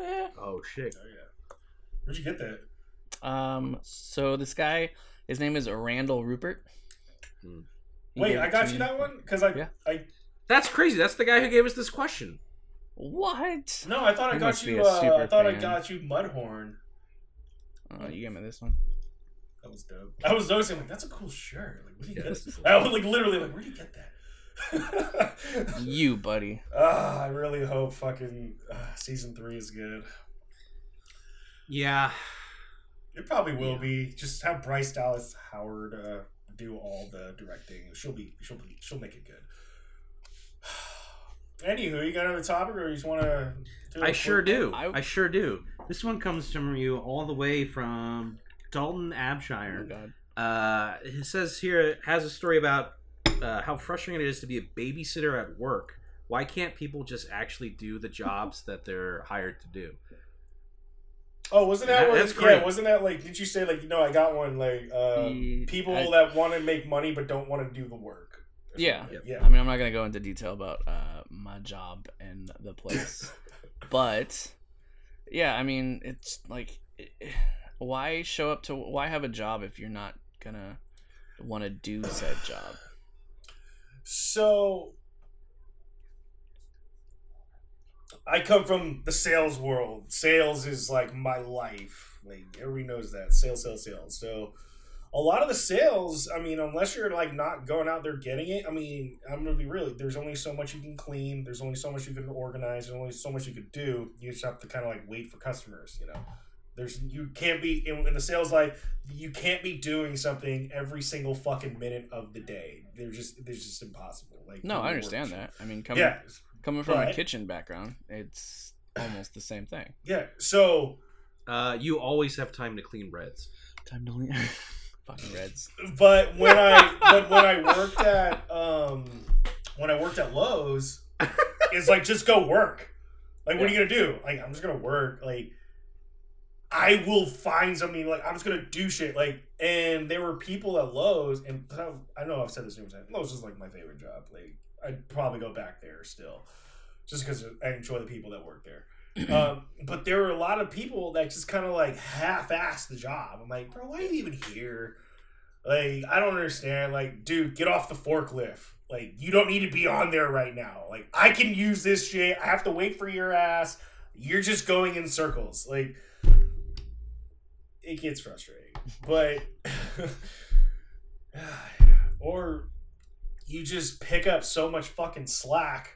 Eh. oh shit. Oh yeah. Where'd you get that? Um. So this guy, his name is Randall Rupert. Hmm. Wait, I got you that one because I, Yeah. I That's crazy. That's the guy who gave us this question. What? no, I thought I He got you. a Uh, I super thought I got you Mudhorn. Oh, you gave me this one. That was dope. I was noticing like that's a cool shirt. Like, where do you Yeah, get this this? I was like literally like, where do you get that? You, (laughs) buddy. Ah, I really hope fucking uh, season three is good. Yeah. It probably will Yeah. be. Just have Bryce Dallas Howard uh, do all the directing. She'll be. She'll be. She'll make it good. (sighs) Anywho, you got another topic, or you just want to? I sure do. I- I sure do. This one comes from you all the way from Dalton Oh Abshire. god. Uh, it says here it has a story about (laughs) uh, how frustrating it is to be a babysitter at work. Why can't people just actually do the jobs that they're hired to do? Oh, wasn't that, That- what? that's Yeah, great. wasn't that like? Did you say like? No, I got one. Like uh, Ye- people I- that want to make money but don't want to do the work. Yeah. Yep. yeah. I mean, I'm not gonna go into detail about uh, my job and the place, (laughs) but yeah, I mean, it's like, why show up to? Why have a job if you're not gonna want to do said job? So I come from the sales world. Sales is like my life. Like everybody knows that. Sales, sales, sales. So a lot of the sales, I mean, unless you're like not going out there getting it, I mean, I'm gonna be really. There's only so much you can clean. There's only so much you can organize. There's only so much you could do. You just have to kind of like wait for customers. You know, there's you can't be in, in the sales life. You can't be doing something every single fucking minute of the day. There's just there's just impossible. Like No, I understand that. I mean, coming Yeah, coming from a kitchen background, it's almost the same thing. yeah. So, Uh, you always have time to clean reds. Time to clean (laughs) Fucking Reds. but when I but (laughs) when I worked at um when I worked at Lowe's, it's like just go work. Like, what are you gonna do? Like, I'm just gonna work. Like, I will find something. Like, I'm just gonna do shit. Like, and there were people at Lowe's, and I know I've said this numerous times. Lowe's is like my favorite job. Like, I'd probably go back there still, just because I enjoy the people that work there. (clears throat) um, but there were a lot of people that just kind of like half-ass the job. I'm like, bro, why are you even here? Like, I don't understand. Like, dude, get off the forklift. Like, you don't need to be on there right now. Like, I can use this shit. I have to wait for your ass. You're just going in circles. Like, it gets frustrating. But, (sighs) or you just pick up so much fucking slack.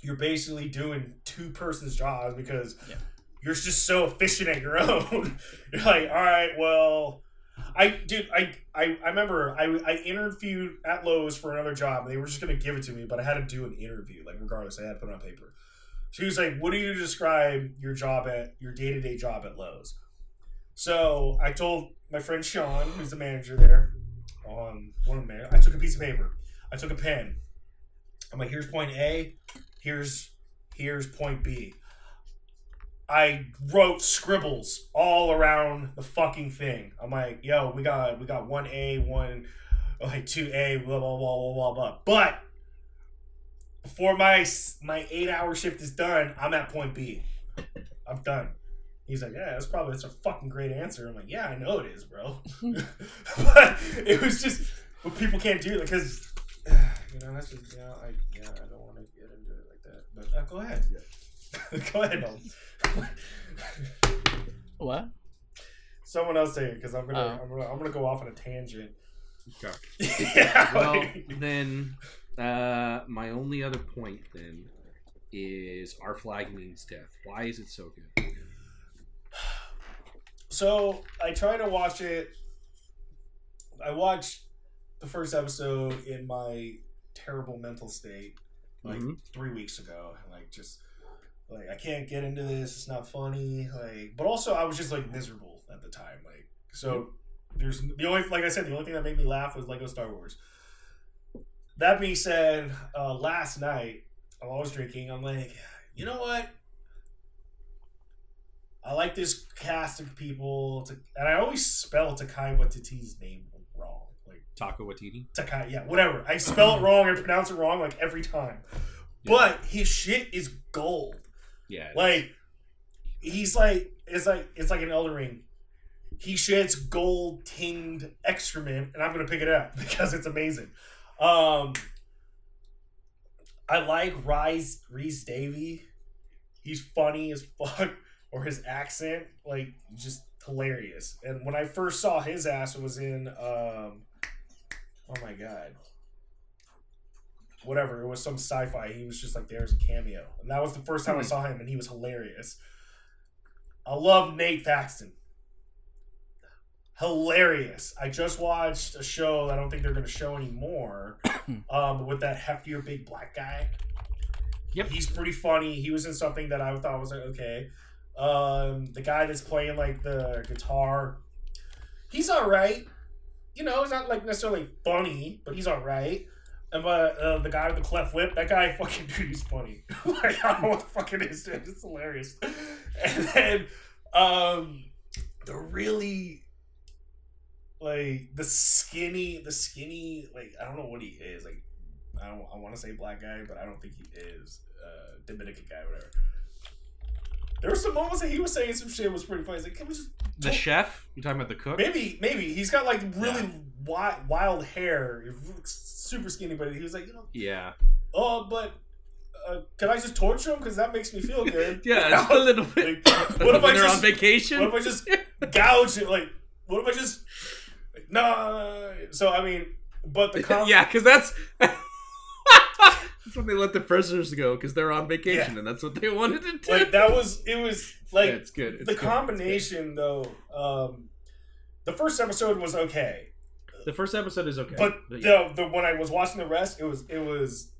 You're basically doing two persons' jobs because Yeah. you're just so efficient at your (laughs) own. you're like, all right, well, I dude, I I, I remember I, I interviewed at Lowe's for another job. and They were just gonna give it to me, but I had to do an interview. Like regardless, I had to put it on paper. She was like, "What do you describe your job at your day to day job at Lowe's?" So I told my friend Sean, who's the manager there, um, one of man. I took a piece of paper. I took a pen. I'm like, "Here's point A. Here's here's point B. I wrote scribbles all around the fucking thing. I'm like, yo, we got we got one A, one like two A, blah blah blah blah blah blah. But before my my eight hour shift is done, I'm at point B. I'm done. He's like, yeah, that's probably that's a fucking great answer. I'm like, yeah, I know it is, bro. (laughs) (laughs) but it was just what people can't do it because (sighs) you know that's just know I yeah I don't want to get into it like that. But uh, go ahead. (laughs) go ahead. Nolan. What? Someone else say it because I'm gonna, Oh. I'm gonna I'm gonna go off on a tangent. Okay. yeah. Well, then, uh, my only other point then is our flag means death. Why is it so good? So I try to watch it. I watched the first episode in my terrible mental state like Mhm. three weeks ago. Like just like I can't get into this. It's not funny. Like, but also I was just like miserable at the time. Like so, there's the only like I said the only thing that made me laugh was Lego Star Wars. That being said, uh, last night while I was drinking, I'm like, you know what? I like this cast of people, to, and I always spell Takai Waititi's name wrong. Like Taco Watiti. Takai, yeah, whatever. I spell it (laughs) wrong I pronounce it wrong like every time. But his shit is gold. Yeah. Like he's like it's like it's like an Elden Ring. He shits gold tinged excrement, and I'm gonna pick it up (laughs) because it's amazing. Um, I like Rise Rhys Darby. He's funny as (laughs) fuck, or his accent like just hilarious. And when I first saw his ass, it was in um, oh my god, whatever. It was some sci-fi. He was just like there's a cameo, and that was the first time I Hmm. saw him, and he was hilarious. I love Nate Faxon. Hilarious. I just watched a show I don't think they're going to show anymore (coughs) um, with that heftier big black guy. Yep. He's pretty funny. He was in something that I thought was like, okay. Um, the guy that's playing like the guitar, he's all right. You know, he's not like necessarily funny, but he's all right. And but uh, the guy with the cleft lip, that guy (laughs) fucking dude, he's funny. (laughs) like I don't know what the fuck it is, dude. It's hilarious. (laughs) And then um the really like the skinny, the skinny, like I don't know what he is. Like I don't, I want to say black guy, but I don't think he is uh, Dominican guy, whatever. There were some moments that he was saying some shit was pretty funny. He's like, can we just The chef? You talking about the cook? Maybe, maybe he's got like really Yeah. wild, wild hair, He looks super skinny, but he was like, you know, Yeah. oh, but uh, can I just torture him because that makes me feel good? (laughs) Yeah, it's a little bit. Like, what if I just, on vacation? what if I just gouge it? Like, what if I just, like, nah? So I mean, but the (laughs) com- yeah, because that's when they let the prisoners go because they're on vacation Yeah. and that's what they wanted to do. like that was it was (laughs) like yeah, it's good. It's the good. combination though. Um, the first episode was okay, The first episode is okay, but yeah, the the when I was watching the rest, it was it was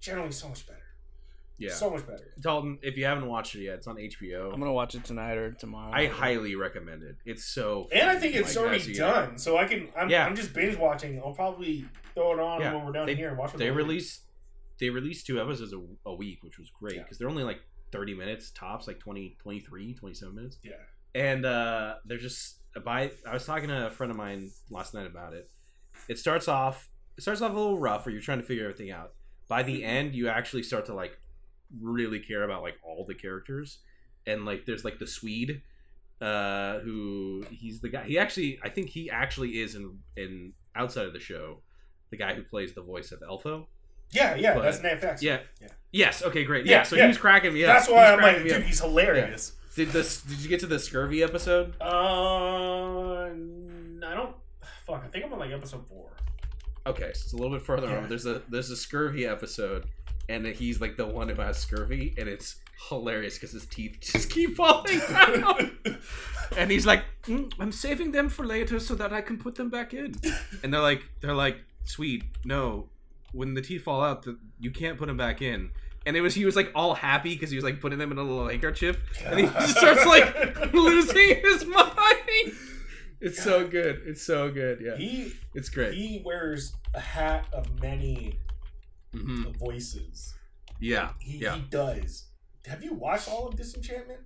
generally so much better. yeah. So much better. Dalton, if you haven't watched it yet, it's on HBO. I'm gonna watch it tonight or tomorrow. I highly recommend it. It's so. And I think it's like, already as done, so I can. I'm, Yeah. I'm just binge watching. I'll probably throw it on Yeah. when we're down They- here and watch it. They all week. released they released two episodes a, a week, which was great Yeah. because they're only like 30 minutes tops, like 20, 23, 27 minutes. Yeah. and uh, they're just by. I was talking to a friend of mine last night about it. It starts off. It starts off a little rough, where you're trying to figure everything out. By the end, you actually start to like really care about like all the characters, and like there's like the Swede, uh, who he's the guy. He actually, I think he actually is in in outside of the show, the guy who plays the voice of Elfo. Yeah, yeah, But- that's Nate Faxon. Yeah. Yeah. Yes. Okay. Great. Yeah. Yeah, so yeah. he was cracking me up. That's why I'm like, dude, up. he's hilarious. Did this? Did you get to the scurvy episode? Uh, I don't. Fuck, I think I'm on like episode four. Okay, so it's a little bit further on. There's a there's a scurvy episode, and he's like the one who has scurvy, and it's hilarious because his teeth (laughs) just keep falling out. (laughs) and he's like, "Mm, "I'm saving them for later so that I can put them back in." And they're like, "They're like, sweet, no, when the teeth fall out, the, you can't put them back in." And it was he was like all happy because he was like putting them in a little handkerchief, and he just starts like (laughs) losing his mind. (laughs) It's so good. It's so good. Yeah, he it's great. he wears a hat of many Mhm. voices. Yeah, He, yeah. he does. Have you watched all of Disenchantment?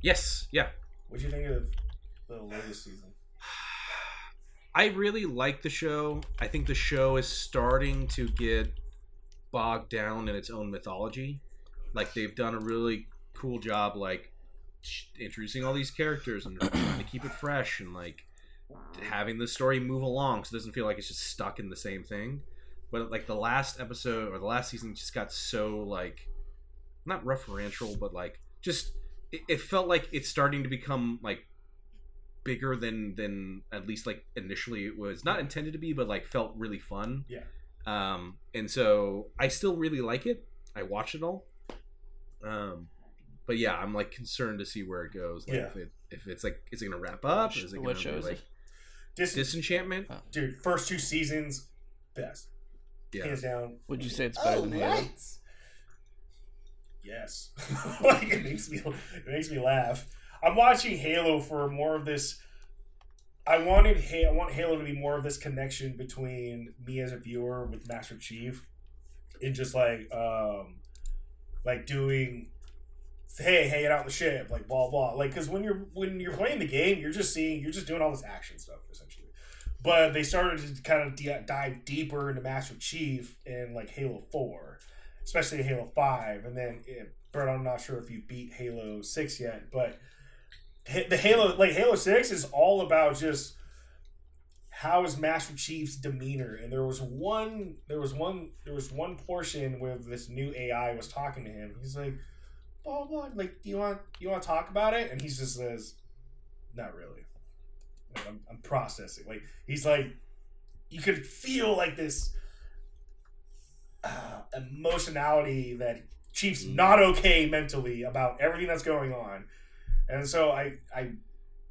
Yes, yeah. What do you think of the latest season? I really like the show. I think the show is starting to get bogged down in its own mythology. Like they've done a really cool job, like introducing all these characters and trying to keep it fresh and like having the story move along, so it doesn't feel like it's just stuck in the same thing. But like the last episode or the last season just got so like not referential, but like just it, it felt like it's starting to become like bigger than than at least like initially it was not intended to be, but like felt really fun. Yeah. Um, and so I still really like it. I watch it all. Um, but yeah, I'm like concerned to see where it goes. Like Yeah. if it if it's like is it gonna wrap up? Is it gonna What be like it? Dis- Disenchantment? dude, first two seasons, best, Yeah. hands down. Would you say it's better than Halo? Yes, (laughs) like it makes me it makes me laugh. I'm watching Halo for more of this. I wanted I want Halo to be more of this connection between me as a viewer with Master Chief, and just like um, like doing, hey, hanging out in the ship, like blah blah. Like because when you're when you're playing the game, you're just seeing you're just doing all this action stuff essentially. But they started to kind of di- dive deeper into Master Chief in like Halo Four especially Halo Five, and then it, I'm not sure if you beat Halo Six yet, but the Halo like Halo Six is all about just how is Master Chief's demeanor, and there was one, there was one, there was one portion where this new AI was talking to him. He's like, blah blah, like, do you want you want to talk about it? And he just says, not really. Like, I'm, I'm processing. Like he's like, you could feel like this uh, emotionality that Chief's not okay mentally about everything that's going on, and so I I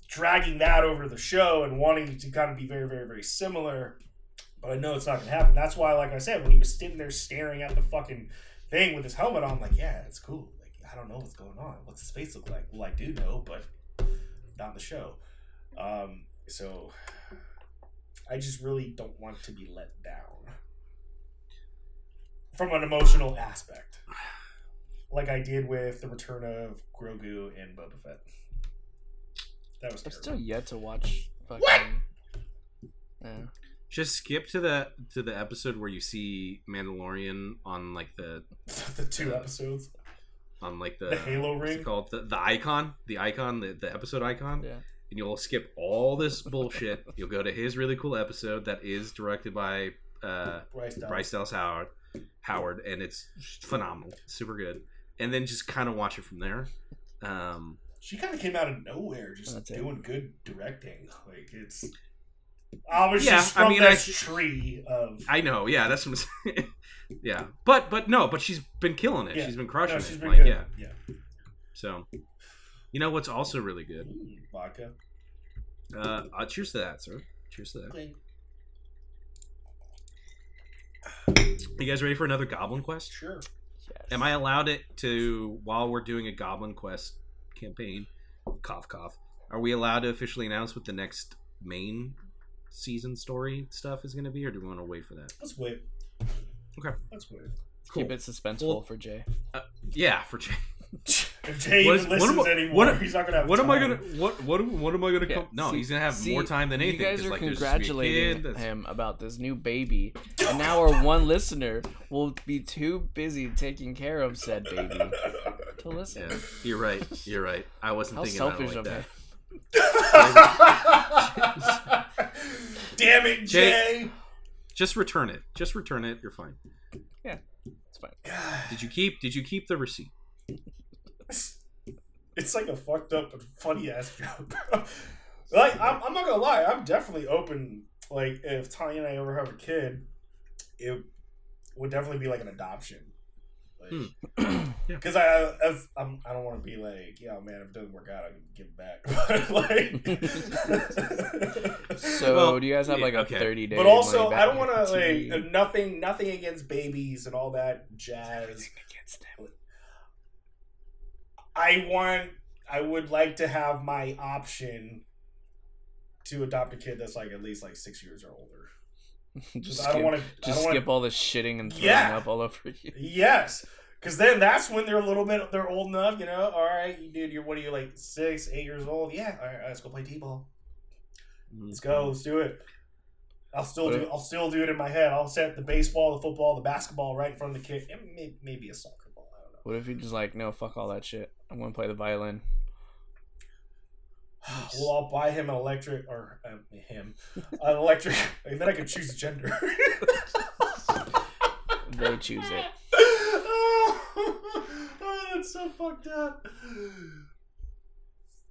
dragging that over the show and wanting to kind of be very very very similar, but I know it's not gonna happen. That's why, like I said, when he was sitting there staring at the fucking thing with his helmet on, I'm like, yeah, it's cool. Like I don't know what's going on. What's his face look like? Well, I do know, but not the show. Um, so I just really don't want to be let down from an emotional aspect, like I did with the return of Grogu and Boba Fett. That was I'm still yet to watch. Fucking, What? Yeah. Just skip to the to the episode where you see Mandalorian on like the (laughs) the two episodes, on like the, the Halo what's it ring. called the, the icon, the icon, the, the episode icon, Yeah. and you'll skip all this bullshit. you'll go to his really cool episode that is directed by uh, Bryce Dallas. Bryce Dallas Howard, Howard, and it's phenomenal, super good. And then just kind of watch it from there. Um, She kind of came out of nowhere, just That's it. doing good directing. Like it's obviously Yeah, from I mean, this I- tree of. I know, yeah, that's what I'm saying. (laughs) yeah, but but no, but she's been killing it. Yeah. She's been crushing no, she's it. been like, good. yeah. yeah. So, you know what's also really good? Ooh, vodka. Uh, uh, cheers to that, sir. Cheers to that. Clink. You guys ready for another Goblin Quest? Sure. Yes. Am I allowed it to while we're doing a Goblin Quest campaign? Cough, cough. Are we allowed to officially announce what the next main season story stuff is going to be, or do we want to wait for that? Let's wait. Okay. Let's wait. Cool. Keep it suspenseful Well- for Jay. Uh, yeah, for Jay. (laughs) If Jay What even is- what am I- anymore, what- he's not gonna have. What am I gonna? What what what am I gonna Yeah, come? No, see- he's gonna have see, more time than anything. You guys 'cause, are like, there's just gonna be a congratulating him about this new baby, and now our (laughs) one listener will be too busy taking care of said baby to (laughs) listen. Yeah, you're right. You're right. I wasn't How thinking selfish about it like of that. him. (laughs) Damn it, Jay- Jay. Just return it. Just return it. You're fine. Yeah, it's fine. Did you keep? Did you keep the receipt? (laughs) It's like a fucked up but funny ass joke. (laughs) like I'm, I'm not gonna lie, I'm definitely open. Like if Tanya and I ever have a kid, it would definitely be like an adoption. Like, Hmm. (clears throat) Yeah. Because I, as, I'm, I don't want to be like, yeah, man, if it doesn't work out, I can give it back. (laughs) But like, So, Well, do you guys have yeah, like a okay. thirty day? but also, I don't want to like nothing, nothing against babies and all that jazz. against them. I want I would like to have my option to adopt a kid that's like at least like six years or older. (laughs) just I don't skip, want to just don't skip all the shitting and throwing Yeah. up all over you. (laughs) Yes. Cause then that's when they're a little bit they're old enough, you know. All right, dude, you're what are you like six, eight years old? Yeah, all right, let's go play t-ball. Let's go, mm-hmm. let's do it. I'll still What do. if- I'll still do it in my head. I'll set the baseball, the football, the basketball right in front of the kid, maybe a soccer ball. I don't know. What if you just like, no, fuck all that shit. I'm gonna play the violin. (sighs) Well, I'll buy him an electric or um, him an electric, and then I can choose gender. (laughs) They choose it. (laughs) oh, That's so fucked up.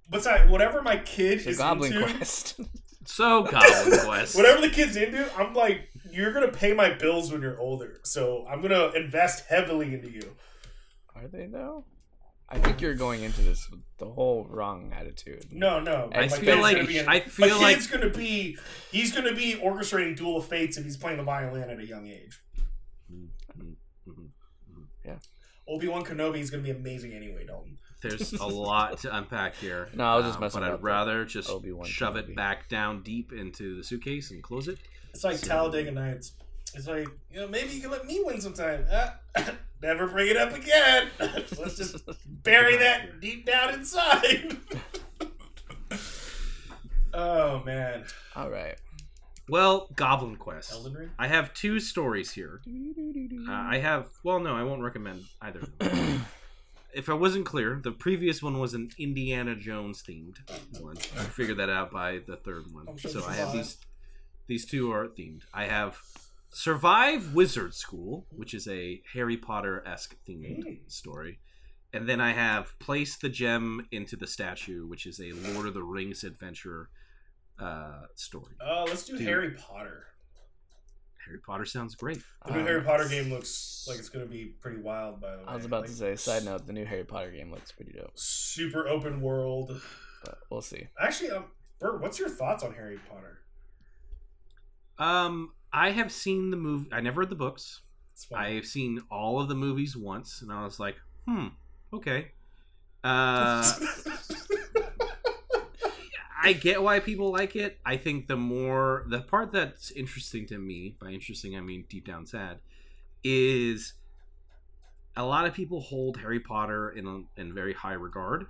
Besides, whatever my kid The is Goblin into, Quest. (laughs) So Goblin Quest. whatever the kid's into, I'm like, you're gonna pay my bills when you're older. So I'm gonna invest heavily into you. Are they though? I think you're going into this with the whole wrong attitude. No, no. I feel like- gonna be in- I feel my like- kid's gonna be. He's gonna be orchestrating Duel of Fates if he's playing the violin at a young age. Yeah. Obi Wan Kenobi is gonna be amazing anyway, Dalton. There's a lot to unpack here. (laughs) No, I was just um, messing But I'd rather just Obi-Wan shove Kenobi. it back down deep into the suitcase and close it. It's like So- Talladega Nights. It's like you know maybe you can let me win sometime. Uh, (coughs) never bring it up again. (laughs) Let's just bury that deep down inside. (laughs) oh man, All right. Well, Goblin Quest. Elden Ring. I have two stories here. Uh, I have. Well, no, I won't recommend either. of them. if I wasn't clear, the previous one was an Indiana Jones themed one. I figured that out by the third one. Sure So I have these. These two are themed. I have Survive Wizard School, which is a Harry Potter esque themed Mm. story. And then I have Place the Gem into the Statue, which is a Lord of the Rings adventure uh, story. Uh, let's do Dude. Harry Potter. Harry Potter sounds great. The new Um, Harry Potter game looks like it's gonna be pretty wild. By the way, I was about to say, side note, the new Harry Potter game looks pretty dope, super open world. but we'll see. Actually, um, Bert, what's your thoughts on Harry Potter? Um, I have seen the movie. I never read the books. I've seen all of the movies once, and I was like, hmm, okay. Uh, (laughs) I get why people like it. I think the more the part that's interesting to me, by interesting I mean deep down sad, is a lot of people hold Harry Potter in in very high regard.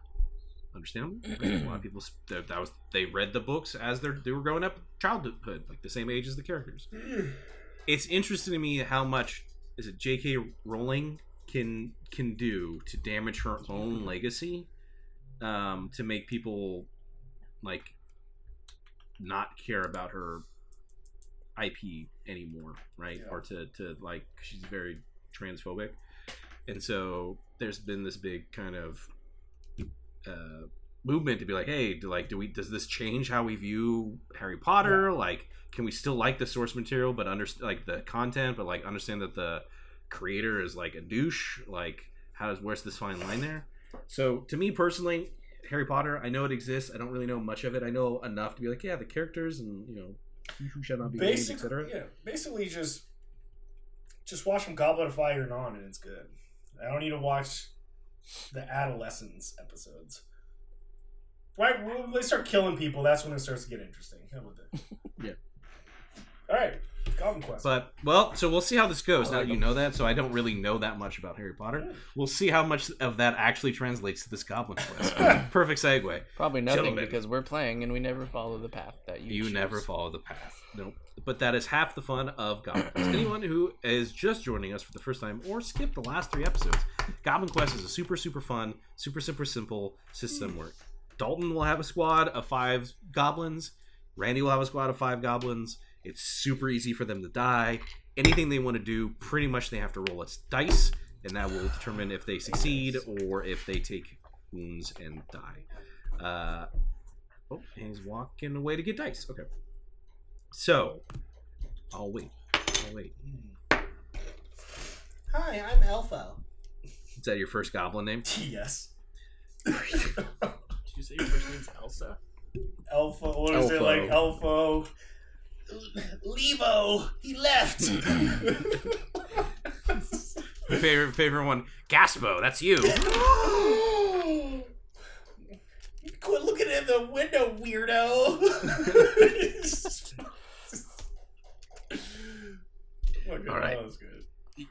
Understandable. (clears throat) a lot of people that, that was they read the books as they they were growing up, childhood, like the same age as the characters it's interesting to me how much is it J.K. Rowling can can do to damage her own legacy, um, to make people like not care about her IP anymore, right? Yeah. Or to to like she's very transphobic, and so there's been this big kind of uh, movement to be like, hey, do like do we does this change how we view Harry Potter? Like, can we still like the source material but understand like the content, but like understand that the creator is like a douche? Like, how does where's this fine line there? So to me personally, Harry Potter, I know it exists. I don't really know much of it. I know enough to be like, yeah, the characters and you know, who shall not be named, basically, etc. yeah, basically just just watch from Goblet of Fire and on, and it's good. I don't need to watch the adolescence episodes. Right when they start killing people, that's when it starts to get interesting. How about that? (laughs) Yeah. All right, Goblin Quest. But well, so we'll see how this goes. I now like you know that, so I don't really know that much about Harry Potter. Yeah. We'll see how much of that actually translates to this Goblin (laughs) Quest. Perfect segue. Probably nothing Gentlemen. because we're playing and we never follow the path that you. You choose. never follow the path. Nope. But that is half the fun of Goblin Quest. (clears throat) Anyone who is just joining us for the first time or skipped the last three episodes, Goblin Quest is a super, super fun, super, super simple system where Dalton will have a squad of five goblins, Randy will have a squad of five goblins. It's super easy for them to die. Anything they want to do, pretty much they have to roll a dice, and that will determine if they succeed or if they take wounds and die. Uh, Oh, and he's walking away to get dice. Okay. So, I'll wait. I'll wait. Hi, I'm Elfo. Is that your first goblin name? (laughs) yes. Did you say your first name's Elsa? Elfo. What is it Elfo. like? Elfo. Levo. He left. favorite favorite one, Gaspo. That's you. (gasps) Quit looking in the window, weirdo. (laughs) (laughs) All right. That was good.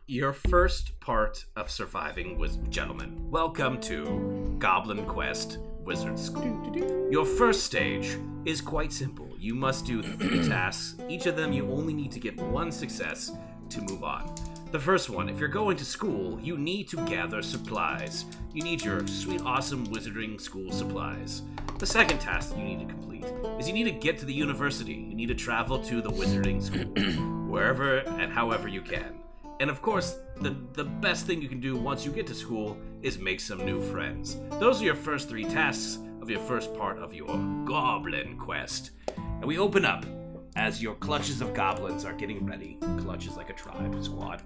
Your first part of surviving was, gentlemen, welcome to Goblin Quest Wizard School. Your first stage is quite simple. You must do three (clears throat) tasks. Each of them, you only need to get one success to move on. The first one, if you're going to school, you need to gather supplies. You need your sweet, awesome wizarding school supplies. The second task that you need to complete is you need to get to the university. You need to travel to the wizarding school, (clears throat) wherever and however you can. And of course, the, the best thing you can do once you get to school is make some new friends. Those are your first three tasks of your first part of your goblin quest. And we open up as your clutches of goblins are getting ready. Clutches like a tribe squad.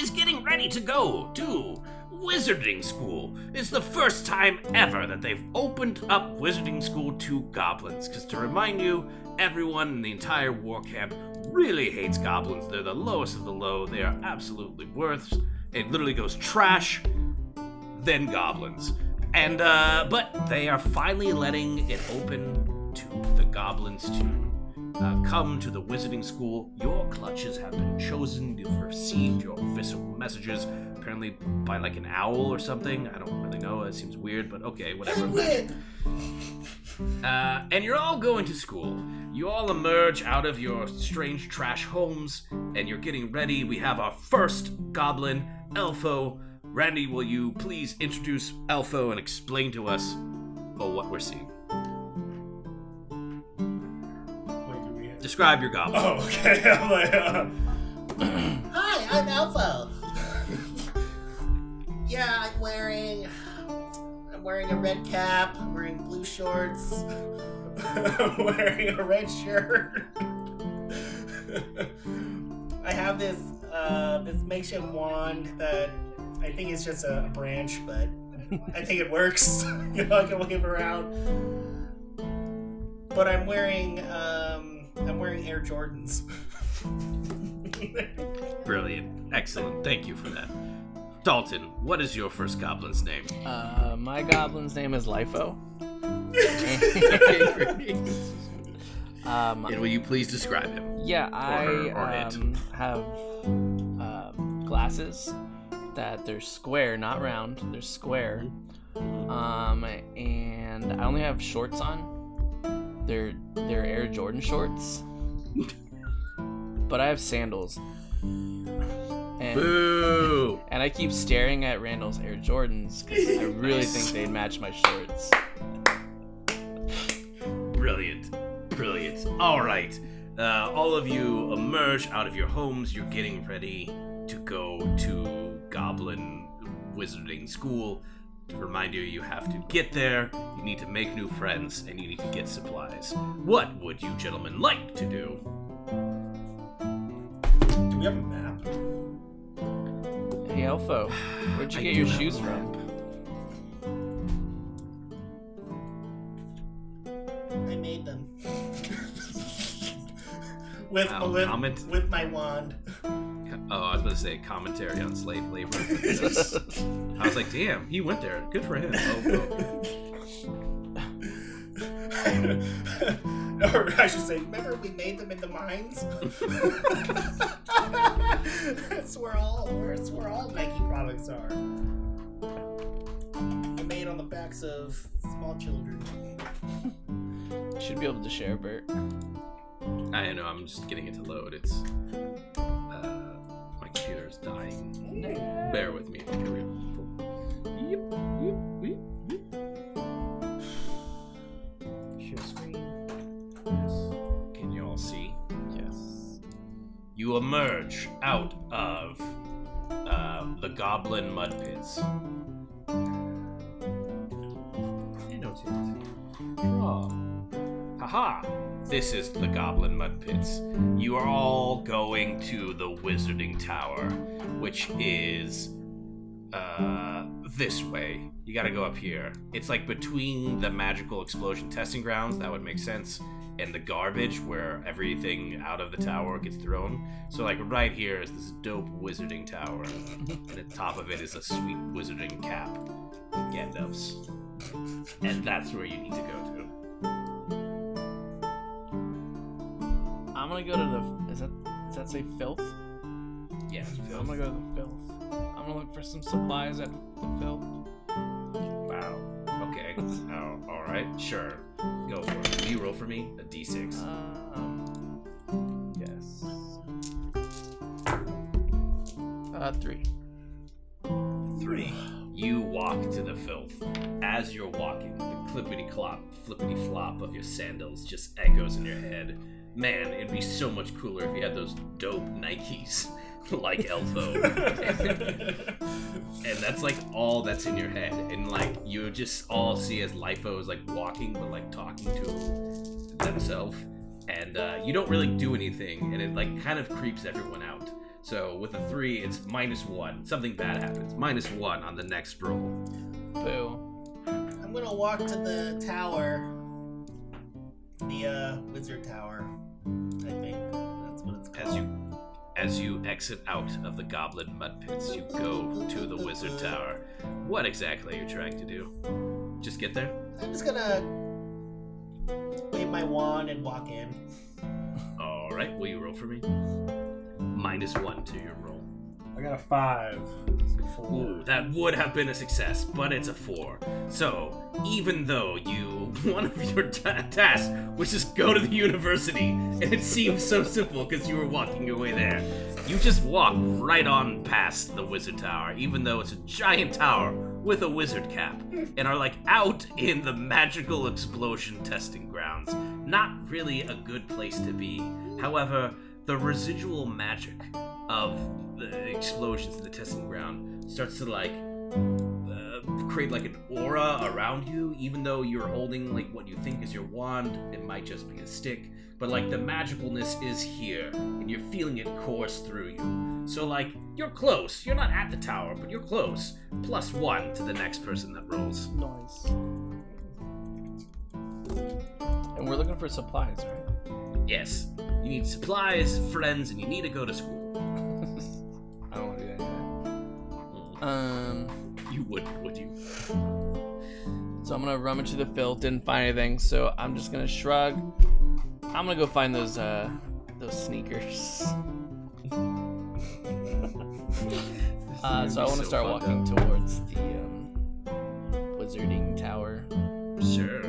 Is getting ready to go to wizarding school. It's the first time ever that they've opened up wizarding school to goblins. Because to remind you, everyone in the entire war camp really hates goblins. They're the lowest of the low. They are absolutely worth. It literally goes trash, then goblins. And uh, but they are finally letting it open to the goblins to uh, come to the wizarding school. Your clutches have been chosen. You've received your official messages, apparently by like an owl or something. I don't really know. It seems weird, but okay, whatever. Uh, and you're all going to school. You all emerge out of your strange trash homes, and you're getting ready. We have our first goblin, Elfo. Randy, will you please introduce Elfo and explain to us oh, what we're seeing? Describe your goblin. Oh, okay. (laughs) I'm like, uh, (clears throat) Hi, I'm Alpha. (laughs) yeah, I'm wearing. I'm wearing a red cap. I'm wearing blue shorts. (laughs) I'm wearing a red shirt. I have this uh, this makeshift wand that I think it's just a branch, but I think it works. you know, I can wave around. But I'm wearing um, I'm wearing Air Jordans. (laughs) Brilliant. Excellent. Thank you for that. Dalton, what is your first goblin's name? Uh, my goblin's name is Lifo. (laughs) um, And will you please describe him? yeah, I her or um, have um, glasses that they're square, not round. They're square. Um, and I only have shorts on. They're they're Air Jordan shorts. but I have sandals. And, Boo! and I keep staring at Randall's Air Jordans because I really think they'd match my shorts. Brilliant. Brilliant. All right. Uh, all of you emerge out of your homes. You're getting ready to go to Goblin Wizarding School. To remind you, you have to get there, you need to make new friends, and you need to get supplies. What would you gentlemen like to do? do we have a map? Hey Elfo, where'd you (sighs) I get do your have shoes a from? I made them. (laughs) with Wow, with, comment. with my wand. Oh, I was going to say commentary on slave labor. (laughs) I was like, damn, he went there. Good for him. Oh, oh. (laughs) or I should say, remember we made them in the mines? (laughs) that's where all that's where all Nike products are. They're made on the backs of small children. Should be able to share, Bert. I know, I'm just getting it to load. It's. Computer's dying. Bear with me. Here we go. Yep, yep, yep, yep. (sighs) Share screen. Can you all see? Yes. You emerge out of uh, the goblin mud pits. Annotate. Draw. Haha! This is the Goblin Mud Pits. You are all going to the Wizarding Tower, which is uh this way. You gotta go up here. It's like between the magical explosion testing grounds, that would make sense, and the garbage where everything out of the tower gets thrown. So like right here is this dope wizarding tower. and at the top of it is a sweet wizarding cap. Gandalf's. And that's where you need to go to. Gonna go to the. Is that does that say filth? Yeah, I'm gonna go to the filth. I'm gonna look for some supplies at the filth. Wow. Okay. oh, all right. Sure. Go for it. Will you roll for me? A d6. Um. Yes. Uh, three. Three. You walk to the filth. As you're walking, the clippity clop, flippity flop of your sandals just echoes in your head. Man, it'd be so much cooler if you had those dope Nikes (laughs) like Elfo. (laughs) and that's like all that's in your head and like you just all see as Lifo is like walking but like talking to themselves and uh, you don't really do anything and it like kind of creeps everyone out so with a three it's minus one something bad happens minus one on the next roll Boo. I'm gonna walk to the tower. The uh, wizard tower. I think that's what it's called. as you as you exit out of the goblin mud pits you go to the wizard tower what exactly are you trying to do just get there I'm just gonna wave my wand and walk in. all right will you roll for me minus one to your I got a five. Ooh, that would have been a success, but it's a four. So, even though you, (laughs) one of your ta- tasks was just go to the university, and it seems so (laughs) simple because you were walking your way there, you just walk right on past the wizard tower, even though it's a giant tower with a wizard cap, and are like out in the magical explosion testing grounds. Not really a good place to be. However, the residual magic of the explosions in the testing ground starts to like uh, create like an aura around you. Even though you're holding like what you think is your wand it might just be a stick but like the magicalness is here and you're feeling it course through you. So like you're close. You're not at the tower but you're close. Plus one to the next person that rolls. Nice. And we're looking for supplies, right? Yes you need supplies friends and you need to go to school (laughs) I don't want to do that. Mm, Um, you wouldn't, would you so I'm gonna rummage through the filth. Didn't find anything, so I'm just gonna shrug. I'm gonna go find those uh those sneakers. (laughs) Uh, so I want to So start fucked walking towards the um, wizarding tower. Sure.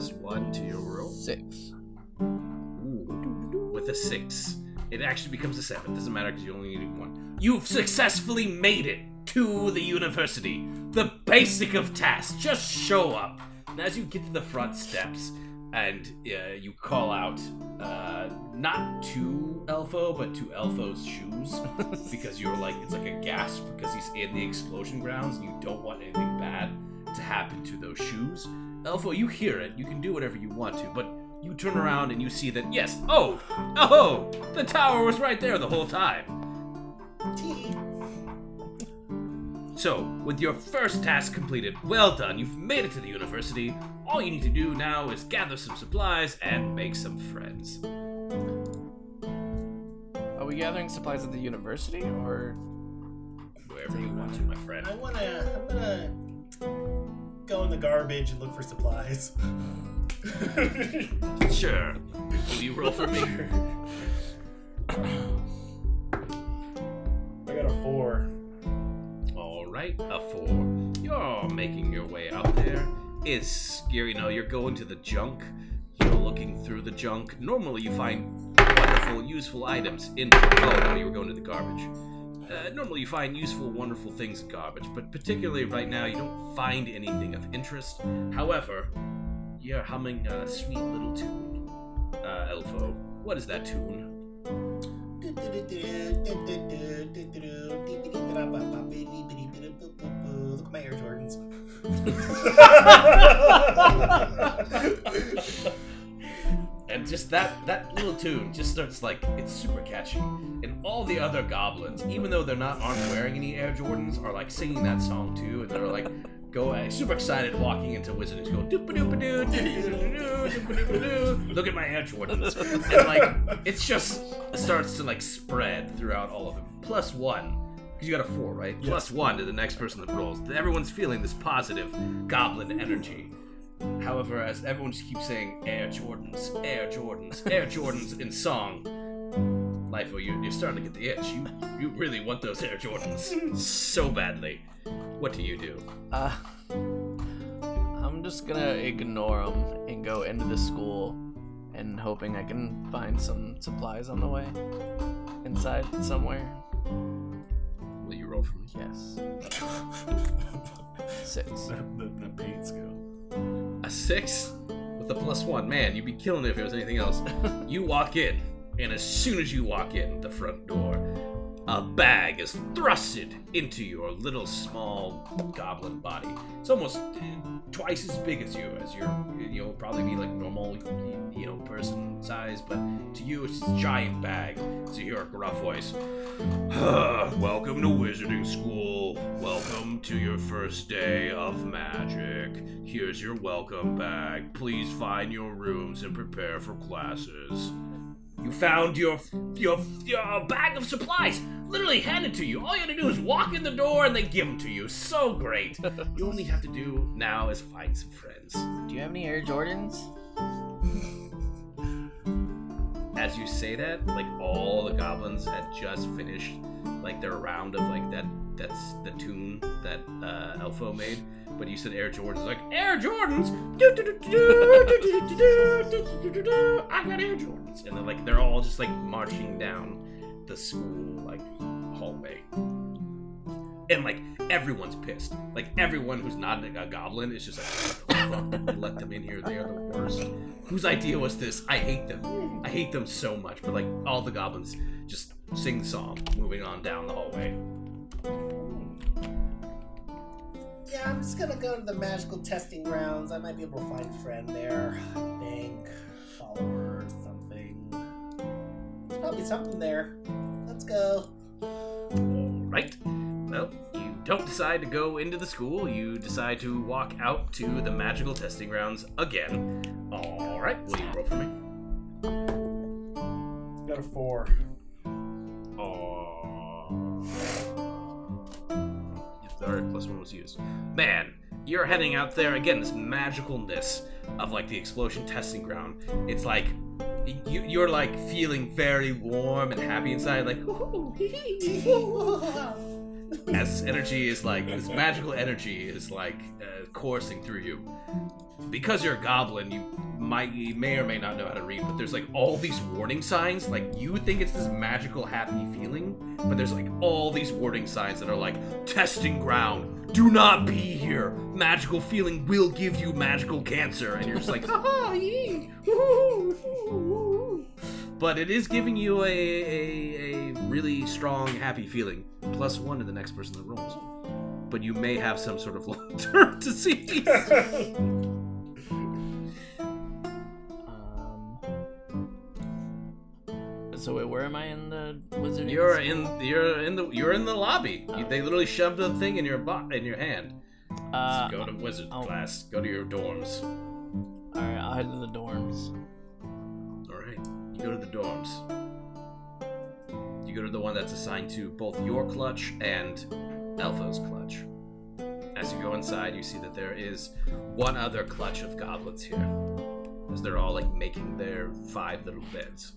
Plus one to your roll. six. Ooh. With a six, it actually becomes a seven. Doesn't matter because you only need one. You've successfully made it to the university. The basic of tasks. Just show up. And as you get to the front steps, and uh, you call out, uh, not to Elfo, but to Elfo's shoes, (laughs) because you're like, it's like a gasp because he's in the explosion grounds and you don't want anything bad to happen to those shoes. Elfo, you hear it, you can do whatever you want to, but you turn hmm. around and you see that, yes, oh, oh, the tower was right there the whole time. So, with your first task completed, well done, you've made it to the university. All you need to do now is gather some supplies and make some friends. Are we gathering supplies at the university or? Wherever you want to, my friend. I wanna. I'm gonna go in the garbage and look for supplies. (laughs) Sure. Will you roll for me? I got a four. Alright, a four. You're making your way out there. It's, scary, you know, you're going to the junk. You're looking through the junk. Normally you find wonderful, useful items in. Oh, no, you were going to the garbage. Uh, normally you find useful, wonderful things in garbage, but particularly right now you don't find anything of interest. However, you're humming a sweet little tune. Uh, Elfo, what is that tune? Look at my Air Jordans. (laughs) (laughs) and just that that little tune just starts like it's super catchy. And all the other goblins even though they're not aren't wearing any air jordans are like singing that song too and they're like go uh, super excited walking into wizards go doo-ba-doo-ba-doo. look at my air jordans. And like it's just starts to like spread throughout all of them. Plus one because you got a four right? Plus one to the next person that rolls. Everyone's feeling this positive goblin energy However, as everyone just keeps saying Air Jordans, Air Jordans, Air Jordans in song, Lifo, you, you're starting to get the itch. You you really want those Air Jordans (laughs) so badly. What do you do? Uh, I'm just gonna ignore them and go into the school and hoping I can find some supplies on the way inside somewhere. Will you roll for me? Yes. (laughs) Six. The, the, the. A six with a plus one. Man, you'd be killing it if it was anything else. (laughs) you walk in and as soon as you walk in the front door, a bag is thrusted into your little small goblin body. It's almost twice as big as you, as you're, you'll probably be like normal, you know, person size, but to you it's this giant bag. So you hear a gruff voice. (sighs) Welcome to Wizarding School. Welcome to your first day of magic. Here's your welcome bag. Please find your rooms and prepare for classes. You found your your your bag of supplies literally handed to you. All you have to do is walk in the door and they give them to you. So great. (laughs) you only have to do now is find some friends. Do you have any Air Jordans? As you say that, like all the goblins had just finished like their round of like that that's the tune that uh Elfo made. But you said Air Jordans, like Air Jordans. I got Air Jordans, and then like they're all just like marching down the school like hallway, and like everyone's pissed. Like everyone who's not a goblin is just like, fuck? (laughs) We let them in here. They are the worst. Whose idea was this? I hate them. I hate them so much. But like all the goblins just sing the song, moving on down the hallway. Yeah, I'm just gonna go to the magical testing grounds. I might be able to find a friend there. I think. Follower or something. There's probably something there. Let's go. Right. Well, you don't decide to go into the school. You decide to walk out to the magical testing grounds again. All right. Will you roll for me? Got a four. Oh. Third plus one was used. Man, you're heading out there again. This magicalness of like the explosion testing ground. It's like you, you're like feeling very warm and happy inside, like (laughs) "Woohoo, hee hee, woo." as energy is like this magical energy is like uh, coursing through you. Because you're a goblin, you might you may or may not know how to read, but there's like all these warning signs. Like you think it's this magical happy feeling, but there's like all these warning signs that are like testing ground. Do not be here. Magical feeling will give you magical cancer, and you're just like, (laughs) haha, yee, woo, woo, woo." But it is giving you a, a, a really strong, happy feeling. Plus one to the next person that rolls. But you may have some sort of (laughs) long term disease. (laughs) Um. So wait, where am I in the wizarding? You're school? in you're in the you're in the lobby. You- they literally shoved a thing in your bo- in your hand. Uh, go to wizard I'll- class. Go to your dorms. all right, I'll head to the dorms. Go to the dorms. You go to the one that's assigned to both your clutch and Elfo's clutch. As you go inside, you see that there is one other clutch of goblins here. As they're all like making their five little beds.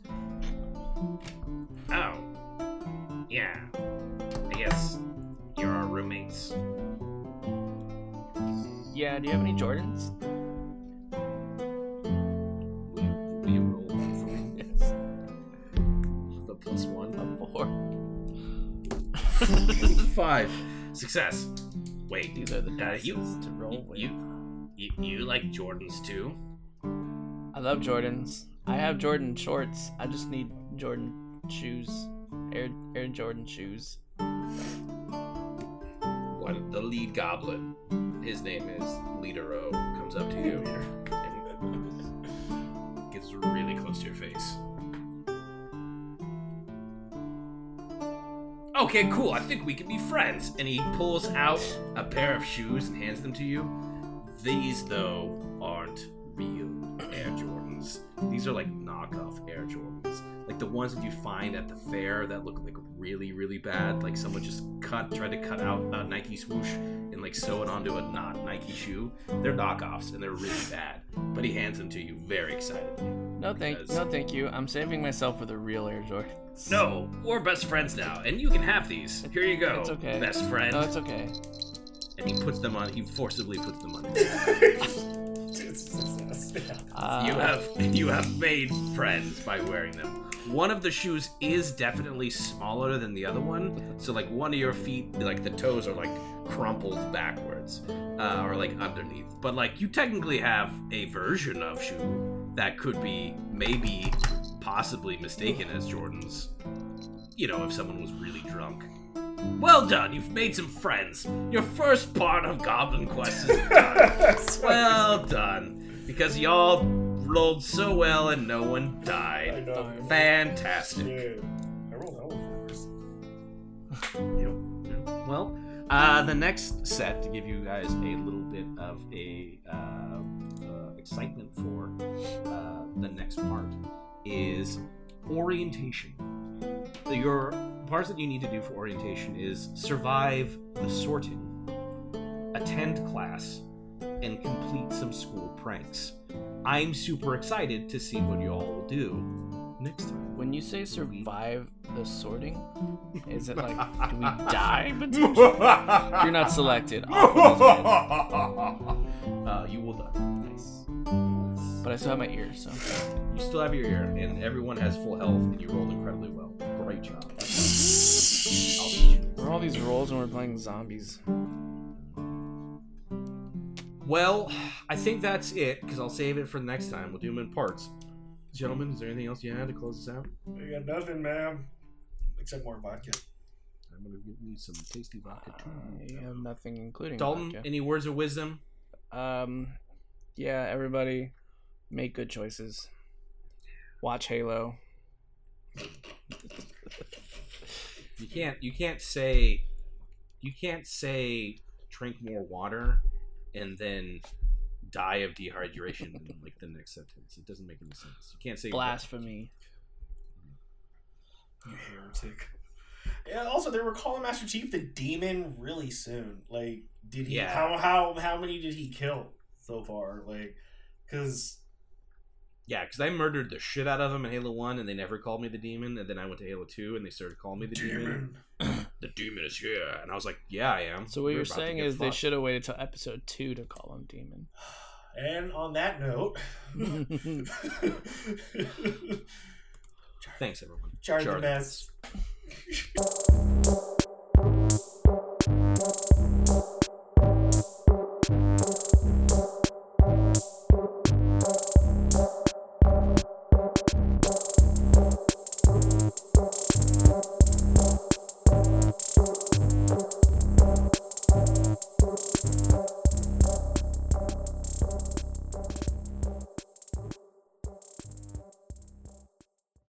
Oh. Yeah. I guess you're our roommates. Yeah, do you have any Jordans? Five. Success. Wait, These are the Uh, dice you- to roll with. you, you, you like Jordans too? I love Jordans. I have Jordan shorts. I just need Jordan shoes. Air Air Jordan shoes. One, the lead goblin. His name is Leadero. Comes up to you (laughs) and gets really close to your face. Okay, cool. I think we can be friends. And he pulls out a pair of shoes and hands them to you. These, though, aren't real Air Jordans. These are like knockoff Air Jordans. Like the ones that you find at the fair that look like really, really bad. Like someone just cut, tried to cut out a Nike swoosh and like sew it onto a not Nike shoe. They're knockoffs and they're really bad. But he hands them to you very excitedly. No thank Because- no thank you. I'm saving myself for the real Air Jordans. No, we're best friends now, and you can have these. Here you go, It's okay. best friend. No, it's okay. and he puts them on. He forcibly puts them on. It's a success. Yeah. Uh, you have you have made friends by wearing them. One of the shoes is definitely smaller than the other one, so like one of your feet, like the toes are like crumpled backwards, uh, or like underneath. But like you technically have a version of shoe that could be maybe possibly mistaken as Jordan's. You know, if someone was really drunk. Well done, you've made some friends. Your first part of Goblin Quest is (laughs) done. well done. Because y'all rolled so well and no one died. Fantastic. I rolled hella fours. (laughs) Well, uh, the next set to give you guys a little bit of a uh, uh, excitement for uh, the next part is orientation. The your parts that you need to do for orientation is survive the sorting, attend class, and complete some school pranks. I'm super excited to see what you all will do next time. When you say survive the sorting, is it like (laughs) do we die? (laughs) You're not selected. off of this uh, you will die. Nice. But I still have my ears, so You still have your ear, and everyone has full health, and you rolled incredibly well. Great job. I'll teach you. we're all these rolls when we're playing zombies. Well, I think that's it, because I'll save it for the next time. We'll do them in parts. Gentlemen, is there anything else you had to close this out? I got nothing, man. Except more vodka. I'm going to give you some tasty vodka, I have nothing, including Dalton, vodka. any words of wisdom? Um, yeah, everybody, make good choices. Watch Halo. You can't. You can't say. You can't say drink more water, and then die of dehydration in like the next sentence. It doesn't make any sense. You can't say Blasphemy. You heretic. Yeah. Also, they were calling Master Chief the demon really soon. Like, did he? Yeah. How how how many did he kill so far? Like, because Yeah, because I murdered the shit out of them in Halo One, and they never called me the demon. And then I went to Halo Two, and they started calling me the demon. demon. (clears throat) The demon is here, and I was like, "Yeah, I am." So what We're you're saying get is they should have waited till episode two to call him demon. And on that note, (laughs) Thanks, everyone. charge the Charge. best.